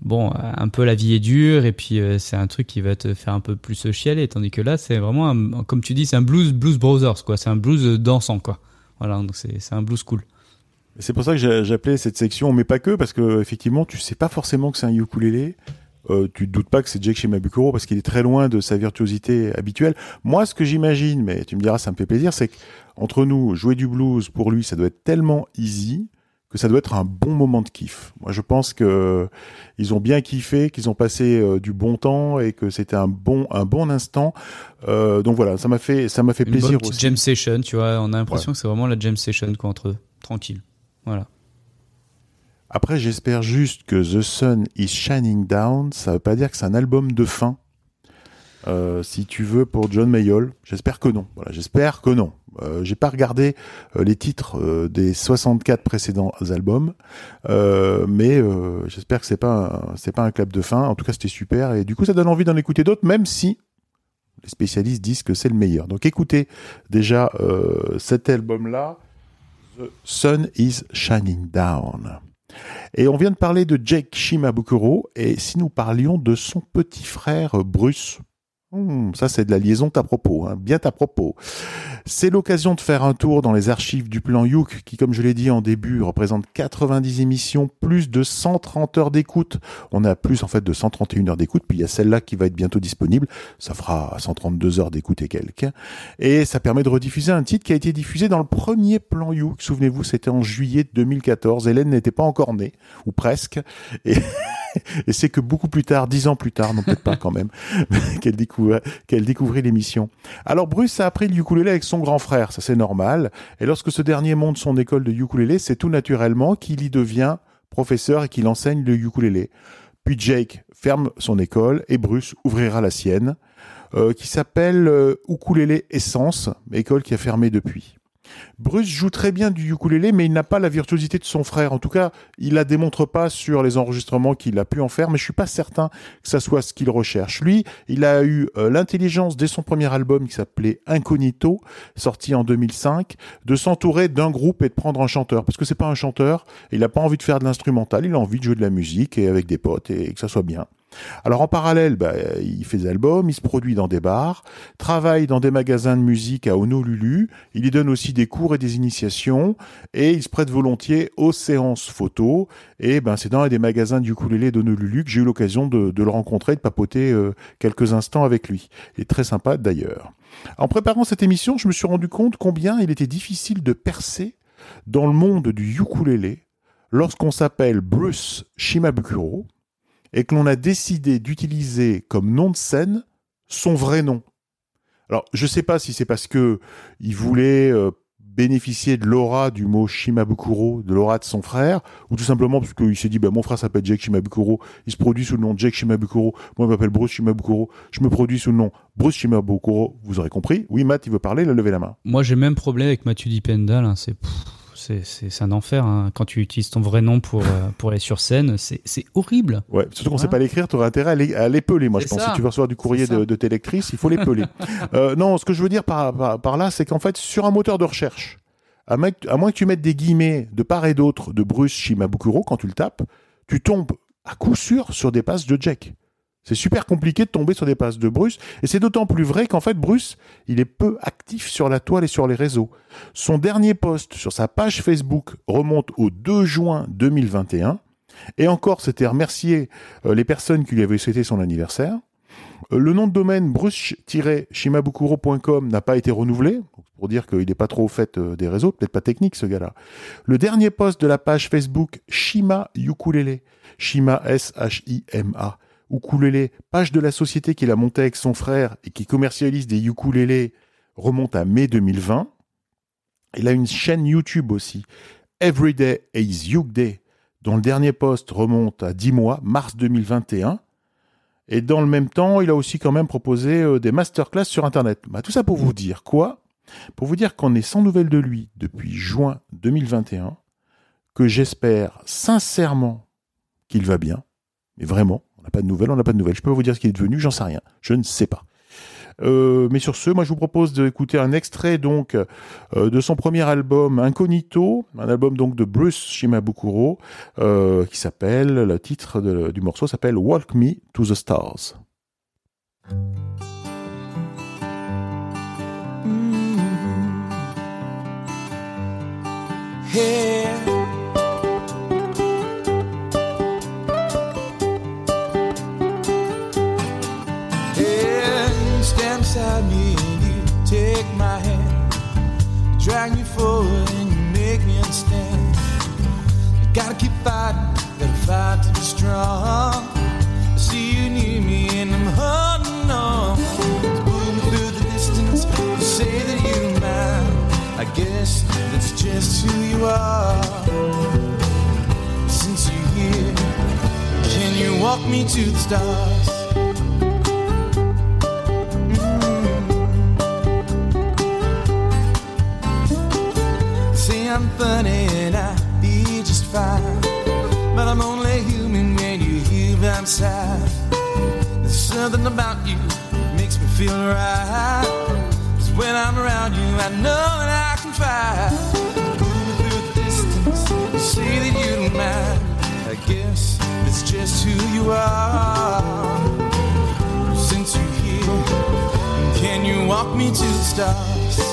bon, un peu la vie est dure, et puis euh, c'est un truc qui va te faire un peu plus chialer, tandis que là, c'est vraiment, comme tu dis, c'est un blues, blues brothers, quoi. C'est un blues dansant, quoi. Voilà, donc c'est un blues cool. C'est pour ça que j'appelais cette section, mais pas que, parce que effectivement, tu sais pas forcément que c'est un ukulélé. Euh, tu te doutes pas que c'est Jake Shimabukuro parce qu'il est très loin de sa virtuosité habituelle. Moi, ce que j'imagine, mais tu me diras, ça me fait plaisir, c'est que entre nous, jouer du blues, pour lui, ça doit être tellement easy que ça doit être un bon moment de kiff. Moi, je pense que ils ont bien kiffé, qu'ils ont passé euh, du bon temps et que c'était un bon un bon instant. Euh, donc voilà, ça m'a fait ça m'a fait Une plaisir bonne aussi. Jam session, tu vois, on a l'impression que c'est vraiment la jam session quoi entre eux, tranquille. Voilà. Après, j'espère juste que The Sun is Shining Down, ça veut pas dire que c'est un album de fin. Euh, si tu veux pour John Mayall, j'espère que non. Voilà, j'espère que non. Euh, j'ai pas regardé euh, les titres euh, des 64 précédents albums, mais j'espère que c'est pas c'est pas un clap de fin. En tout cas, c'était super et du coup, ça donne envie d'en écouter d'autres, même si les spécialistes disent que c'est le meilleur. Donc, écoutez déjà cet album-là, The Sun is Shining Down. Et on vient de parler de Jake Shimabukuro, et si nous parlions de son petit frère Bruce, Hmm, ça, c'est de la liaison à propos, hein, bien à propos. C'est l'occasion de faire un tour dans les archives du plan Youk, qui, comme je l'ai dit en début, représente 90 émissions, plus de 130 heures d'écoute. On a plus, en fait, de 131 heures d'écoute, puis il y a celle-là qui va être bientôt disponible. Ça fera 132 heures d'écoute et quelques. Et ça permet de rediffuser un titre qui a été diffusé dans le premier plan Youk. Souvenez-vous, c'était en juillet 2014. Hélène n'était pas encore née, ou presque. *laughs* *laughs* et c'est que beaucoup plus tard, dix ans plus tard, non peut-être pas quand même, *laughs* qu'elle découvrait, qu'elle découvrait l'émission. Alors Bruce a appris le ukulélé avec son grand frère, ça c'est normal. Et lorsque ce dernier monte son école de ukulélé, c'est tout naturellement qu'il y devient professeur et qu'il enseigne le ukulélé. Puis Jake ferme son école et Bruce ouvrira la sienne, euh, qui s'appelle euh, Ukulélé Essence, école qui a fermé depuis. Bruce joue très bien du ukulélé, mais il n'a pas la virtuosité de son frère. En tout cas, il la démontre pas sur les enregistrements qu'il a pu en faire, mais je suis pas certain que ça soit ce qu'il recherche. Lui, il a eu euh, l'intelligence dès son premier album qui s'appelait Incognito, sorti en 2005, de s'entourer d'un groupe et de prendre un chanteur, parce que c'est pas un chanteur, il n'a pas envie de faire de l'instrumental, il a envie de jouer de la musique et avec des potes et que ça soit bien. Alors en parallèle, bah, il fait des albums, il se produit dans des bars, travaille dans des magasins de musique à Honolulu, il y donne aussi des cours et des initiations, et il se prête volontiers aux séances photos, et ben c'est dans un des magasins du ukulélé d'Honolulu que j'ai eu l'occasion de, le rencontrer, de papoter euh, quelques instants avec lui. Il est très sympa d'ailleurs. En préparant cette émission, je me suis rendu compte combien il était difficile de percer dans le monde du ukulélé lorsqu'on s'appelle Bruce Shimabukuro et que l'on a décidé d'utiliser comme nom de scène son vrai nom. Alors, je sais pas si c'est parce que il voulait euh, bénéficier de l'aura du mot Shimabukuro, de l'aura de son frère, ou tout simplement parce qu'il s'est dit, bah, mon frère s'appelle Jake Shimabukuro, il se produit sous le nom de Jake Shimabukuro, moi je m'appelle Bruce Shimabukuro, je me produis sous le nom Bruce Shimabukuro, vous aurez compris. Oui, Matt, il veut parler, il a levé la main. Moi, j'ai même problème avec Mathieu Dipendal. hein, c'est c'est un enfer. hein. Quand tu utilises ton vrai nom pour euh, pour aller sur scène, c'est horrible. Ouais, surtout qu'on Hein sait pas l'écrire, tu aurais intérêt à à l'épeler, moi je pense. ça. Si tu veux recevoir du courrier de, de tes lectrices, il faut l'épeler. *laughs* euh, non, ce que je veux dire par, par, par là, c'est qu'en fait, sur un moteur de recherche, à, moins que- à moins que tu mettes des guillemets de part et d'autre de Bruce Shimabukuro, quand tu le tapes, tu tombes à coup sûr sur des passes de Jack. C'est super compliqué de tomber sur des passes de Bruce, et c'est d'autant plus vrai qu'en fait, Bruce, il est peu actif sur la toile et sur les réseaux. Son dernier post sur sa page Facebook remonte au 2 juin 2021, et encore, c'était remercier euh, les personnes qui lui avaient souhaité son anniversaire. Euh, le nom de domaine bruce-shimabukuro.com n'a pas été renouvelé, pour dire qu'il n'est pas trop au fait euh, des réseaux, peut-être pas technique ce gars-là. Le dernier post de la page Facebook Shima Ukulele, Shima S-H-I-M-A, Ukulele, page de la société qu'il a montée avec son frère et qui commercialise des ukulélés, remonte à mai 2020. Il a une chaîne YouTube aussi, Everyday is Uke Day, dont le dernier post remonte à 10 mois, mars 2021. Et dans le même temps, il a aussi quand même proposé euh, des masterclass sur Internet. Bah, tout ça pour vous dire quoi? Pour vous dire qu'on est sans nouvelles de lui depuis juin 2021, que j'espère sincèrement qu'il va bien. Mais vraiment, on n'a pas de nouvelles, on n'a pas de nouvelles. Je peux vous dire ce qu'il est devenu, j'en sais rien. Je ne sais pas. Euh, mais sur ce, moi je vous propose d'écouter un extrait donc euh, de son premier album Incognito, un album donc de Bruce Shimabukuro, euh, qui s'appelle, le titre du morceau s'appelle Walk Me to the Stars. Hey. Forward and you make me understand. You gotta keep fighting, gotta fight to be strong. I see you near me and I'm holding on. Moving through the distance. You say that you're mine. I guess that's just who you are. Since you're here, can you walk me to the stars? I'm funny and I be just fine, but I'm only human when here by my side. There's something about you that makes me feel right. 'Cause when I'm around you, I know that I can fight. Through the distance, you say that you don't mind. I guess it's just who you are. Since you're here, can you walk me to the stars?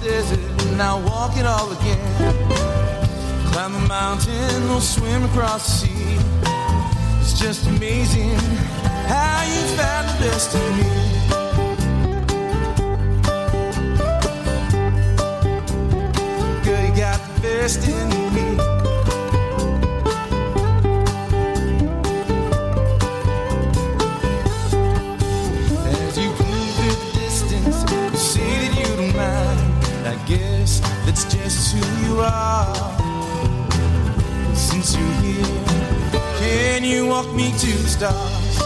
Desert and I'll walk it all again. Climb a mountain, we'll swim across the sea. It's just amazing how you found the best in me. Girl, you got the best in me. You are. Since you're here, can you walk me to the stars?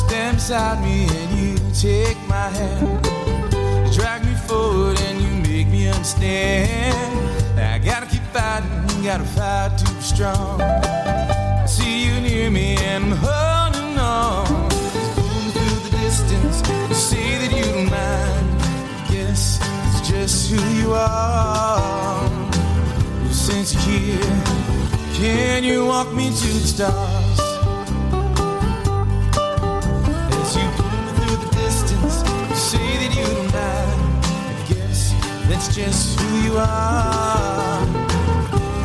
Stand beside me and you take my hand. You drag me forward and you make me understand. I gotta keep fighting, gotta fight to be strong. I see you near me and I'm holding on. Distance, you say that you don't mind. Guess it's just who you are. Since you're here, can you walk me to the stars? As you move through the distance, you say that you don't mind. Guess that's just who you are.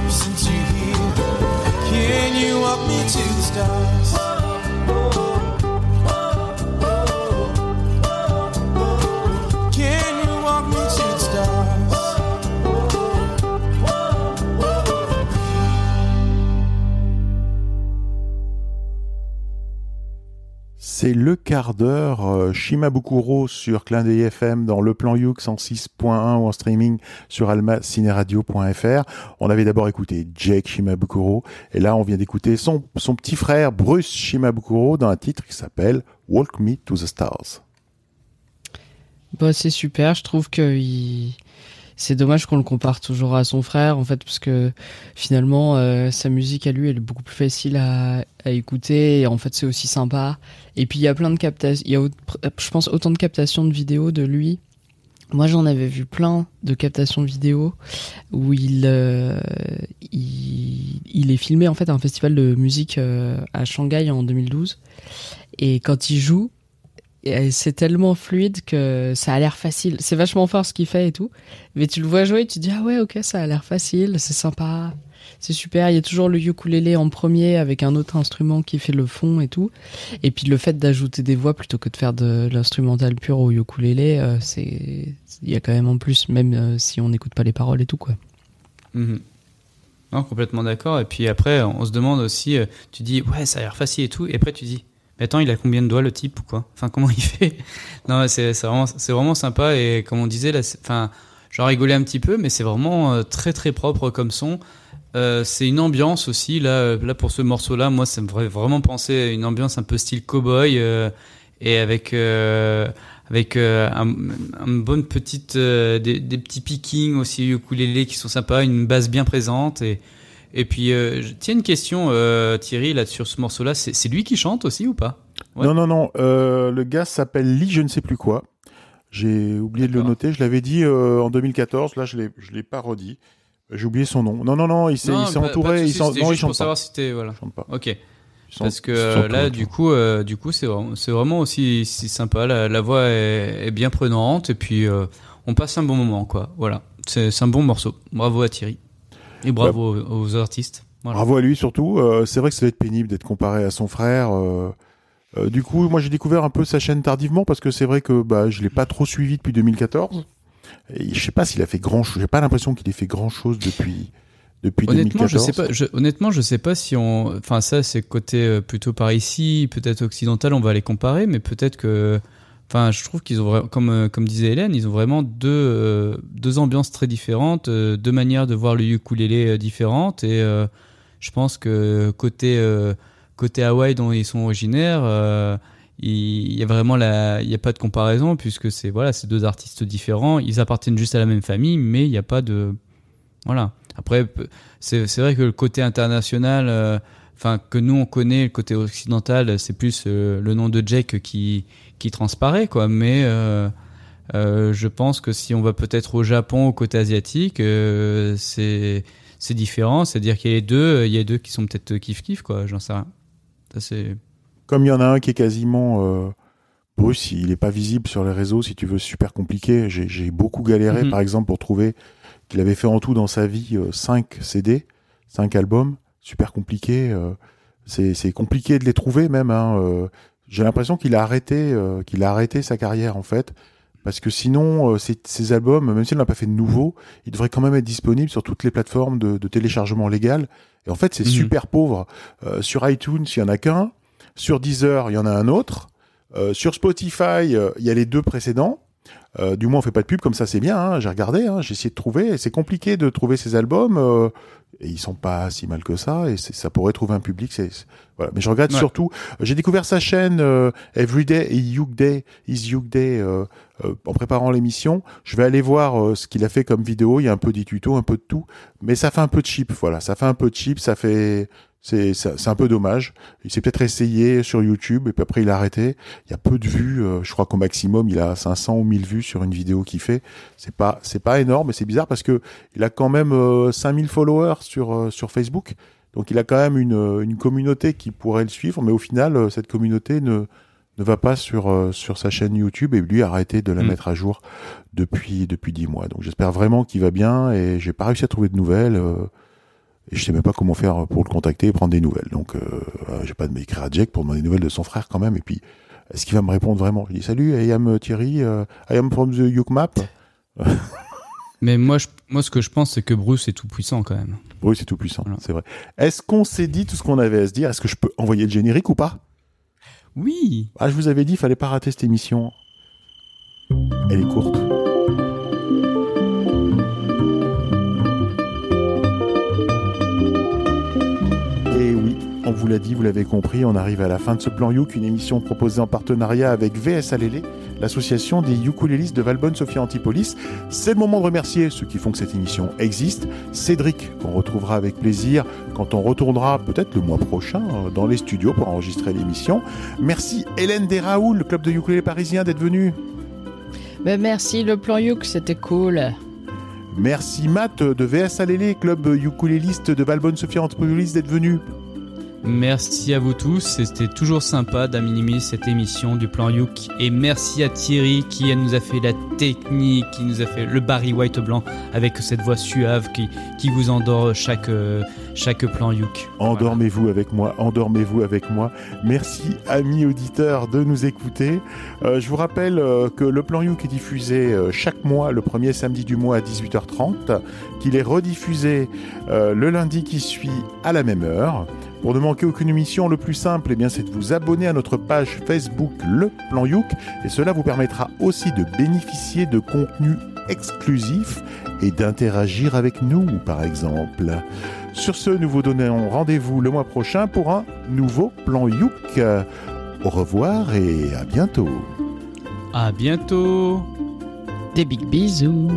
Since you're here, can you walk me to the stars? C'est le quart d'heure euh, Shimabukuro sur Clin d'œil FM dans le plan Youk 106.1 ou en streaming sur almacineradio.fr. On avait d'abord écouté Jake Shimabukuro et là on vient d'écouter son, petit frère Bruce Shimabukuro dans un titre qui s'appelle Walk Me to the Stars. Bah, c'est super, je trouve que il- c'est dommage qu'on le compare toujours à son frère, en fait, parce que finalement, euh, sa musique à lui, elle est beaucoup plus facile à, écouter, et en fait, c'est aussi sympa. Et puis, il y a plein de captations, il y a, je pense, autant de captations de vidéos de lui. Moi, j'en avais vu plein de captations vidéo où il, euh, il, il est filmé, en fait, à un festival de musique euh, à Shanghai en 2012. Et quand il joue, c'est tellement fluide que ça a l'air facile. C'est vachement fort ce qu'il fait et tout. Mais tu le vois jouer et tu te dis, ah ouais, ok, ça a l'air facile, c'est sympa, c'est super. Il y a toujours le ukulélé en premier avec un autre instrument qui fait le fond et tout. Et puis le fait d'ajouter des voix plutôt que de faire de l'instrumental pur au ukulélé, euh, c'est, il y a quand même en plus, même euh, si on n'écoute pas les paroles et tout, quoi. Mhm. Non, complètement d'accord. Et puis après, on se demande aussi, euh, tu dis, ouais, ça a l'air facile et tout. Et après, tu dis, attends, il a combien de doigts le type ou quoi? Enfin, comment il fait? Non, c'est vraiment, sympa. Et comme on disait, enfin, j'en rigolais un petit peu, mais c'est vraiment euh, très très propre comme son. Euh, c'est une ambiance aussi là, euh, là pour ce morceau-là. Moi, ça me ferait vraiment penser à une ambiance un peu style cowboy euh, et avec avec un, bonne petite des, des petits pickings aussi ukulélé qui sont sympas, une basse bien présente et et puis euh, tiens une question euh, Thierry là sur ce morceau-là, c'est lui qui chante aussi ou pas? Ouais. Non, non, non. euh, le gars s'appelle Lee, je ne sais plus quoi. J'ai oublié de le noter. Je l'avais dit en 2014. Là, je l'ai, je l'ai pas redit. J'ai oublié son nom. Non, non, non. Il s'est, entouré. il non, il pour chante pas. savoir si c'était voilà. Il chante pas. Ok. Parce que là, du coup, du coup, c'est vraiment, c'est vraiment aussi, si sympa. La, la voix est, est bien prenante et puis on passe un bon moment, quoi. Voilà, c'est un bon morceau. Bravo à Thierry et bravo aux, aux artistes. Voilà. Bravo à lui surtout. Euh, c'est vrai que ça va être pénible d'être comparé à son frère. euh, euh, du coup, moi j'ai découvert un peu sa chaîne tardivement parce que c'est vrai que bah, je l'ai pas trop suivi depuis 2014. Et je sais pas s'il a fait grand chose. J'ai pas l'impression qu'il ait fait grand chose depuis depuis Honnêtement, 2014. je sais pas. Je, honnêtement, je sais pas si on. Enfin, ça, c'est côté plutôt par ici, peut-être occidental. On va les comparer, mais peut-être que. Enfin, je trouve qu'ils ont comme euh, comme disait Hélène, ils ont vraiment deux euh, deux ambiances très différentes, euh, deux manières de voir le ukulélé différentes, et je pense que côté côté Hawaï dont ils sont originaires, il il y a vraiment la, il y a pas de comparaison puisque c'est voilà, c'est deux artistes différents. Ils appartiennent juste à la même famille, mais il n'y a pas de voilà. Après, c'est vrai que le côté international, enfin que nous on connaît, le côté occidental, c'est plus euh, le nom de Jake qui qui transparaît quoi. Mais euh, euh, je pense que si on va peut-être au Japon, au côté asiatique, c'est c'est différent. C'est-à-dire qu'il y a les deux, il y a deux qui sont peut-être kiff kiff quoi. J'en sais rien. Ça Comme il y en a un qui est quasiment Bruce, il est pas visible sur les réseaux, si tu veux, super compliqué. J'ai j'ai beaucoup galéré, Mhm. par exemple, pour trouver qu'il avait fait en tout dans sa vie 5 CD, 5 albums, super compliqué. euh, c'est compliqué de les trouver même. hein, euh, J'ai l'impression qu'il a arrêté, euh, qu'il a arrêté sa carrière en fait, parce que sinon, euh, ces, ces albums, même s'il n'a pas fait de nouveaux, ils devraient quand même être disponibles sur toutes les plateformes de, de téléchargement légal. Et en fait, c'est Mhm. super pauvre. Euh, sur iTunes, il y en a qu'un. Sur Deezer, il y en a un autre. Euh, sur Spotify, euh, il y a les deux précédents. Euh, du moins, on fait pas de pub comme ça, c'est bien. Hein, j'ai regardé, hein, j'ai essayé de trouver. C'est compliqué de trouver ces albums. euh, et ils sont pas si mal que ça. Et ça pourrait trouver un public. C'est voilà. Mais je Ouais. surtout. J'ai découvert sa chaîne euh, Everyday is Day, is Yuk Day euh, euh, en préparant l'émission. Je vais aller voir euh, ce qu'il a fait comme vidéo. Il y a un peu des tutos, un peu de tout. Mais ça fait un peu de cheap. Voilà, ça fait un peu de cheap. Ça fait c'est un peu dommage. Il s'est peut-être essayé sur YouTube et puis après il a arrêté. Il y a peu de vues. euh, je crois qu'au maximum il a 500 ou 1000 vues sur une vidéo qu'il fait. C'est pas c'est pas énorme, mais c'est bizarre parce que il a quand même euh, 5000 followers sur euh, sur Facebook. Donc il a quand même une euh, une communauté qui pourrait le suivre, mais au final euh, cette communauté ne ne va pas sur euh, sur sa chaîne YouTube et lui a arrêté de la Mm. mettre à jour depuis depuis 10 mois. Donc j'espère vraiment qu'il va bien et j'ai pas réussi à trouver de nouvelles. Et je sais même pas comment faire pour le contacter et prendre des nouvelles. Donc, euh, euh, j'ai pas de m'écrire à Jack pour demander des nouvelles de son frère quand même. Et puis, est-ce qu'il va me répondre vraiment? Je dis salut, I am Thierry, euh, I am from the Yuk Map. *laughs* Mais moi, je, moi, ce que je pense, c'est que Bruce est tout puissant quand même. Oui, c'est tout puissant, Voilà. c'est vrai. Est-ce qu'on s'est dit tout ce qu'on avait à se dire? Est-ce que je peux envoyer le générique ou pas? Oui. Ah, je vous avais dit, il fallait pas rater cette émission. Elle est courte. On vous l'a dit, vous l'avez compris, on arrive à la fin de ce plan Youk, une émission proposée en partenariat avec VS Alélé, l'association des ukulélistes de Valbonne Sophia Antipolis. C'est le moment de remercier ceux qui font que cette émission existe. Cédric, qu'on retrouvera avec plaisir quand on retournera peut-être le mois prochain euh, dans les studios pour enregistrer l'émission. Merci Hélène Desraoul, le club de ukulélé parisien, d'être venue. Ben, merci le plan Youk, c'était cool. Merci Matt de VS Alélé, club ukuléliste de Valbonne Sophia Antipolis, d'être venu. Merci à vous tous. C'était toujours sympa d'animer cette émission du plan Youk. Et merci à Thierry qui nous a fait la technique, qui nous a fait le Barry White blanc avec cette voix suave qui, qui vous endort chaque, euh, chaque plan Youk. Endormez-vous avec moi, endormez-vous avec moi. Merci, amis auditeurs, de nous écouter. Euh, je vous rappelle euh, que le plan Youk est diffusé chaque mois, le premier samedi du mois à 18h30, qu'il est rediffusé le lundi qui suit à la même heure. Pour ne manquer aucune émission, le plus simple, eh bien, c'est de vous abonner à notre page Facebook Le Plan Youk, et cela vous permettra aussi de bénéficier de contenus exclusifs et d'interagir avec nous, par exemple. Sur ce, nous vous donnons rendez-vous le mois prochain pour un nouveau plan Youk. Au revoir et à bientôt. À bientôt. Des big bisous.